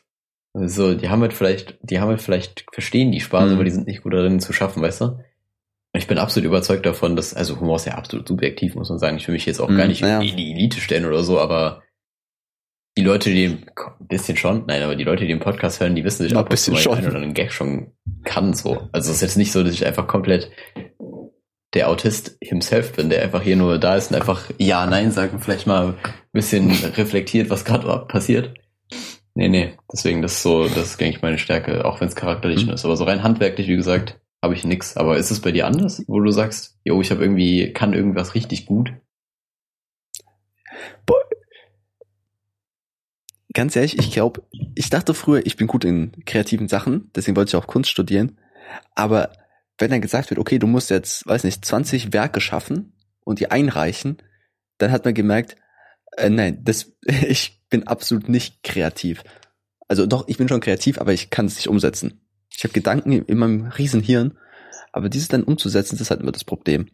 Also, die haben halt vielleicht, die haben halt vielleicht, verstehen die Spaß, Mhm. aber die sind nicht gut darin zu schaffen, weißt du? Und ich bin absolut überzeugt davon, dass, also Humor ist ja absolut subjektiv, muss man sagen. Ich will mich jetzt auch Mhm, gar nicht naja. in die Elite stellen oder so, aber die Leute, die den, ein bisschen schon, nein, aber die Leute, die den Podcast hören, die wissen sich Ja, ab und zu bisschen schon. einen oder einen Gag schon kann, so. Also es ist jetzt nicht so, dass ich einfach komplett der Autist himself bin, der einfach hier nur da ist und einfach Ja, Nein sagt und vielleicht mal ein bisschen reflektiert, was gerade passiert. Nee, nee, deswegen, das ist so, das ist, denke ich, meine Stärke, auch wenn es charakterlich Mhm. ist. Aber so rein handwerklich, wie gesagt, habe ich nix. Aber ist es bei dir anders, wo du sagst, jo, ich habe irgendwie, kann irgendwas richtig gut? Ganz ehrlich, ich glaube, ich dachte früher, ich bin gut in kreativen Sachen, deswegen wollte ich auch Kunst studieren. Aber wenn dann gesagt wird, okay, du musst jetzt, weiß nicht, 20 Werke schaffen und die einreichen, dann hat man gemerkt, äh, nein, das, ich bin absolut nicht kreativ. Also doch, ich bin schon kreativ, aber ich kann es nicht umsetzen. Ich habe Gedanken in meinem Riesenhirn, aber dieses dann umzusetzen, das ist halt immer das Problem.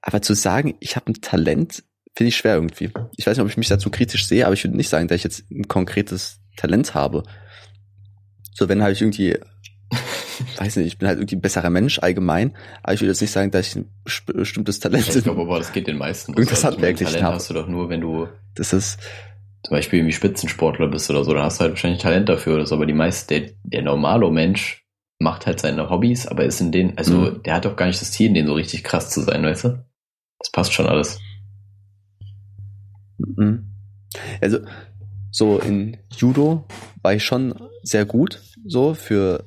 Aber zu sagen, ich habe ein Talent, finde ich schwer irgendwie. Ich weiß nicht, ob ich mich dazu kritisch sehe, aber ich würde nicht sagen, dass ich jetzt ein konkretes Talent habe. So, wenn halt ich irgendwie, weiß nicht, ich bin halt irgendwie ein besserer Mensch allgemein, aber ich würde jetzt nicht sagen, dass ich ein bestimmtes Talent Ich glaube aber, das geht den meisten. Irgendwas Also, ich meine, handwerklich Talent habe. hast du doch nur, wenn du Das ist, zum Beispiel irgendwie Spitzensportler bist oder so, dann hast du halt wahrscheinlich Talent dafür oder so, aber die meisten, der, der normale Mensch macht halt seine Hobbys, aber ist in denen, also Mhm. der hat doch gar nicht das Ziel, in denen so richtig krass zu sein, weißt du? Das passt schon alles. Mhm. Also, so in Judo war ich schon sehr gut, so für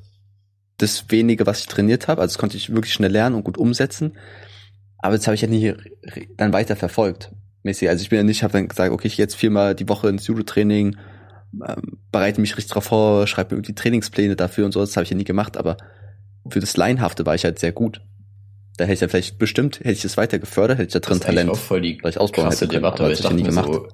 das wenige, was ich trainiert habe. Also das konnte ich wirklich schnell lernen und gut umsetzen. Aber das habe ich ja nie dann weiter verfolgt. Mäßig. Also ich bin ja nicht, habe dann gesagt, okay, ich gehe jetzt viermal die Woche ins Judo-Training, ähm, bereite mich richtig drauf vor, schreibe mir irgendwie Trainingspläne dafür und so. Das habe ich ja nie gemacht. Aber für das Laienhafte war ich halt sehr gut. Da hätte ich ja vielleicht bestimmt, hätte ich das weiter gefördert, hätte ich da drin Das ist Talent. auch voll die vielleicht ausbauen krasse hätte können, Debatte, aber ich dachte nie so,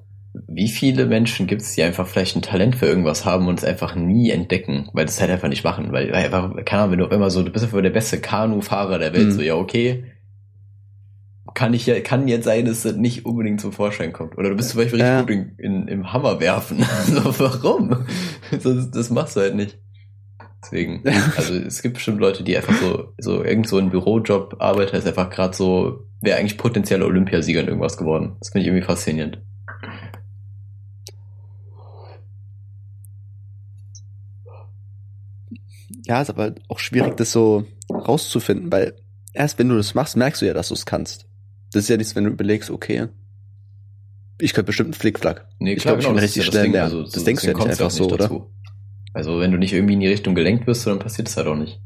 wie viele Menschen gibt es, die einfach vielleicht ein Talent für irgendwas haben und es einfach nie entdecken, weil das halt einfach nicht machen, weil, weil einfach, keine Ahnung, wenn du auf immer so, du bist einfach der beste Kanufahrer der Welt, Mhm. so, ja, okay, kann ich ja, kann jetzt sein, dass das nicht unbedingt zum Vorschein kommt. Oder du bist zum Beispiel richtig Ja. gut in, in, im Hammer werfen. Also warum? Das, das machst du halt nicht. Deswegen, also es gibt bestimmt Leute, die einfach so, so irgend so ein Bürojob arbeiten, ist einfach gerade so, wäre eigentlich potenzieller Olympiasieger in irgendwas geworden. Das finde ich irgendwie faszinierend. Ja, ist aber auch schwierig, das so rauszufinden, weil erst wenn du das machst, merkst du ja, dass du es kannst. Das ist ja nichts, wenn du überlegst, okay, ich könnte bestimmt einen Flickflack. Nee, Ich glaub, ich bin das richtig ist schnell Ding. lernen. Das denkst du ja nicht einfach so, oder? dazu. Also wenn du nicht irgendwie in die Richtung gelenkt wirst, dann passiert es halt auch nicht.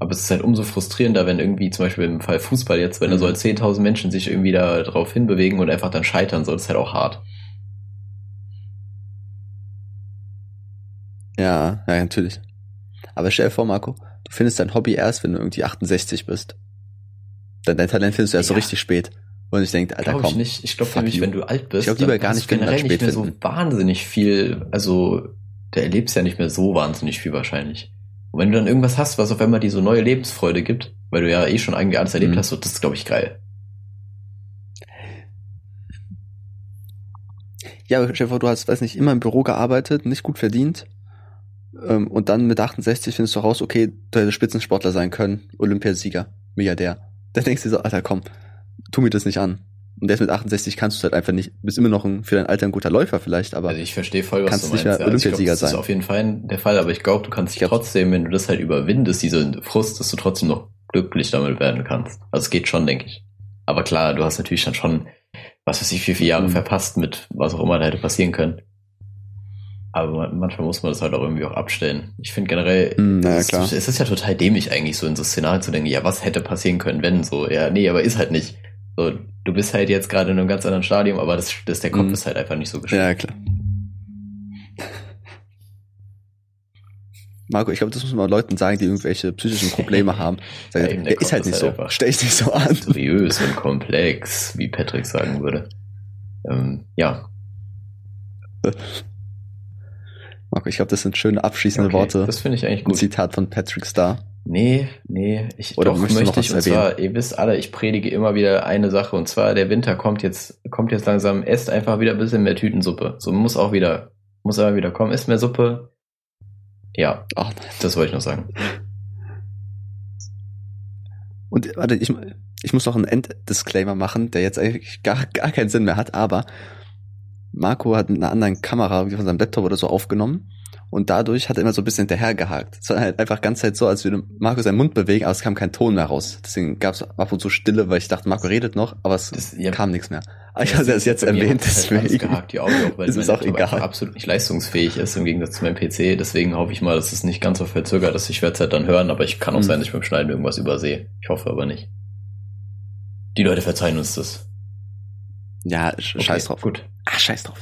Aber es ist halt umso frustrierender, wenn irgendwie zum Beispiel im Fall Fußball jetzt, wenn da Mhm. so 10.000 Menschen sich irgendwie da drauf hinbewegen und einfach dann scheitern, so das ist halt auch hart. Ja, ja, natürlich. Aber stell dir vor, Marco, du findest dein Hobby erst, wenn du irgendwie 68 bist. Dein, dein Talent findest du erst so Ja. richtig spät. Und ich denke, Alter, Glaube ich komm. nicht. Ich glaube nämlich, you. wenn du alt bist, Ich glaub lieber dann gar nicht du finden, generell nicht mehr spät so finden. wahnsinnig viel, also du erlebst ja nicht mehr so wahnsinnig viel wahrscheinlich. Und wenn du dann irgendwas hast, was auf einmal dir so neue Lebensfreude gibt, weil du ja eh schon irgendwie alles erlebt Mhm. hast, so, das ist, glaube ich, geil. Ja, aber vor, du hast, weiß nicht, immer im Büro gearbeitet, nicht gut verdient. Ähm, und dann mit 68 findest du raus, okay, du hättest Spitzensportler sein können, Olympiasieger, Milliardär. Dann denkst du dir so, Alter, komm, tu mir das nicht an. Und jetzt mit 68 kannst du es halt einfach nicht, bist immer noch ein, für dein Alter ein guter Läufer vielleicht, aber also ich verstehe voll, was kannst du nicht meinst. mehr Ja, also ich glaub, Olympiasieger das ist sein. auf jeden Fall der Fall, aber ich glaube, du kannst dich Ich glaub- trotzdem, wenn du das halt überwindest, diese Frust, dass du trotzdem noch glücklich damit werden kannst. Also es geht schon, denke ich. Aber klar, du hast natürlich dann schon, was weiß ich, wie viele Jahre Mhm. verpasst mit was auch immer da hätte passieren können. Aber man- manchmal muss man das halt auch irgendwie auch abstellen. Ich finde generell, ja, es, klar. ist- es ist ja total dämlich eigentlich, so in so Szenarien zu denken, ja, was hätte passieren können, wenn so, ja, nee, aber ist halt nicht. So, du bist halt jetzt gerade in einem ganz anderen Stadium, aber das, das der Kopf Mhm. ist halt einfach nicht so gestellt. Ja, klar. Marco, ich glaube, das muss man Leuten sagen, die irgendwelche psychischen Probleme haben. Sag, Ja, eben, der ist halt nicht so. halt einfach- Stell dich nicht so an. Seriös und komplex, wie Patrick sagen würde. Ähm, ja, Marco, ich glaube, das sind schöne abschließende okay, Worte. das finde ich eigentlich Ein gut. Zitat von Patrick Star. Nee, nee, ich Oder doch möchte noch ich, und zwar, ihr wisst alle, ich predige immer wieder eine Sache, und zwar der Winter kommt jetzt, kommt jetzt langsam, esst einfach wieder ein bisschen mehr Tütensuppe. So muss auch wieder, muss aber wieder kommen, esst mehr Suppe. Ja, Ach, das wollte ich noch sagen. Und warte, ich, ich muss noch einen Enddisclaimer machen, der jetzt eigentlich gar, gar keinen Sinn mehr hat, aber Marco hat mit einer anderen Kamera wie von seinem Laptop oder so aufgenommen und dadurch hat er immer so ein bisschen hinterhergehakt. Es war halt einfach ganz Zeit so, als würde Marco seinen Mund bewegen, aber es kam kein Ton mehr raus. Deswegen gab es ab und zu Stille, weil ich dachte, Marco redet noch, aber es Das, ja, kam nichts mehr. Aber ich habe es jetzt erwähnt, halt deswegen. gehakt, die Audio, weil Es ist auch Laptop egal. absolut nicht leistungsfähig ist im Gegensatz zu meinem PC. Deswegen hoffe ich mal, dass es nicht ganz so verzögert ist. Ich werde es halt dann hören, aber ich kann auch Mhm. sein, dass ich beim Schneiden irgendwas übersehe. Ich hoffe aber nicht. Die Leute verzeihen uns das. Ja, sch Okay, scheiß drauf. Gut. Ah, scheiß drauf.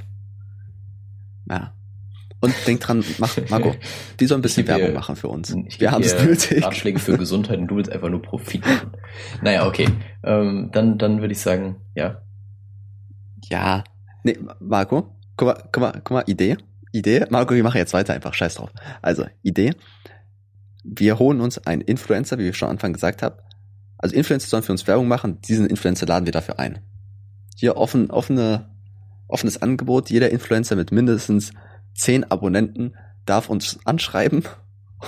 Ja. Und denk dran, mach, Marco, die soll ein bisschen Werbung machen für uns. Wir haben es nötig. Ratschläge für Gesundheit und du willst einfach nur Profit machen. Naja, okay. Ähm, dann, dann würde ich sagen, ja. Ja. Nee, Marco, guck mal, guck mal, guck mal, Idee. Idee. Marco, wir machen jetzt weiter einfach. Scheiß drauf. Also, Idee. Wir holen uns einen Influencer, wie ich schon am Anfang gesagt habe. Also Influencer sollen für uns Werbung machen. Diesen Influencer laden wir dafür ein. Hier offen, offene, offenes Angebot. Jeder Influencer mit mindestens zehn Abonnenten darf uns anschreiben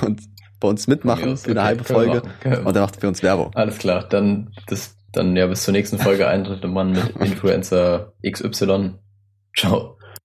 und bei uns mitmachen für eine Okay, halbe Folge. machen, Und dann macht er für uns Werbung. Alles klar, dann das, dann ja bis zur nächsten Folge ein dritter Mann mit Influencer XY. Ciao.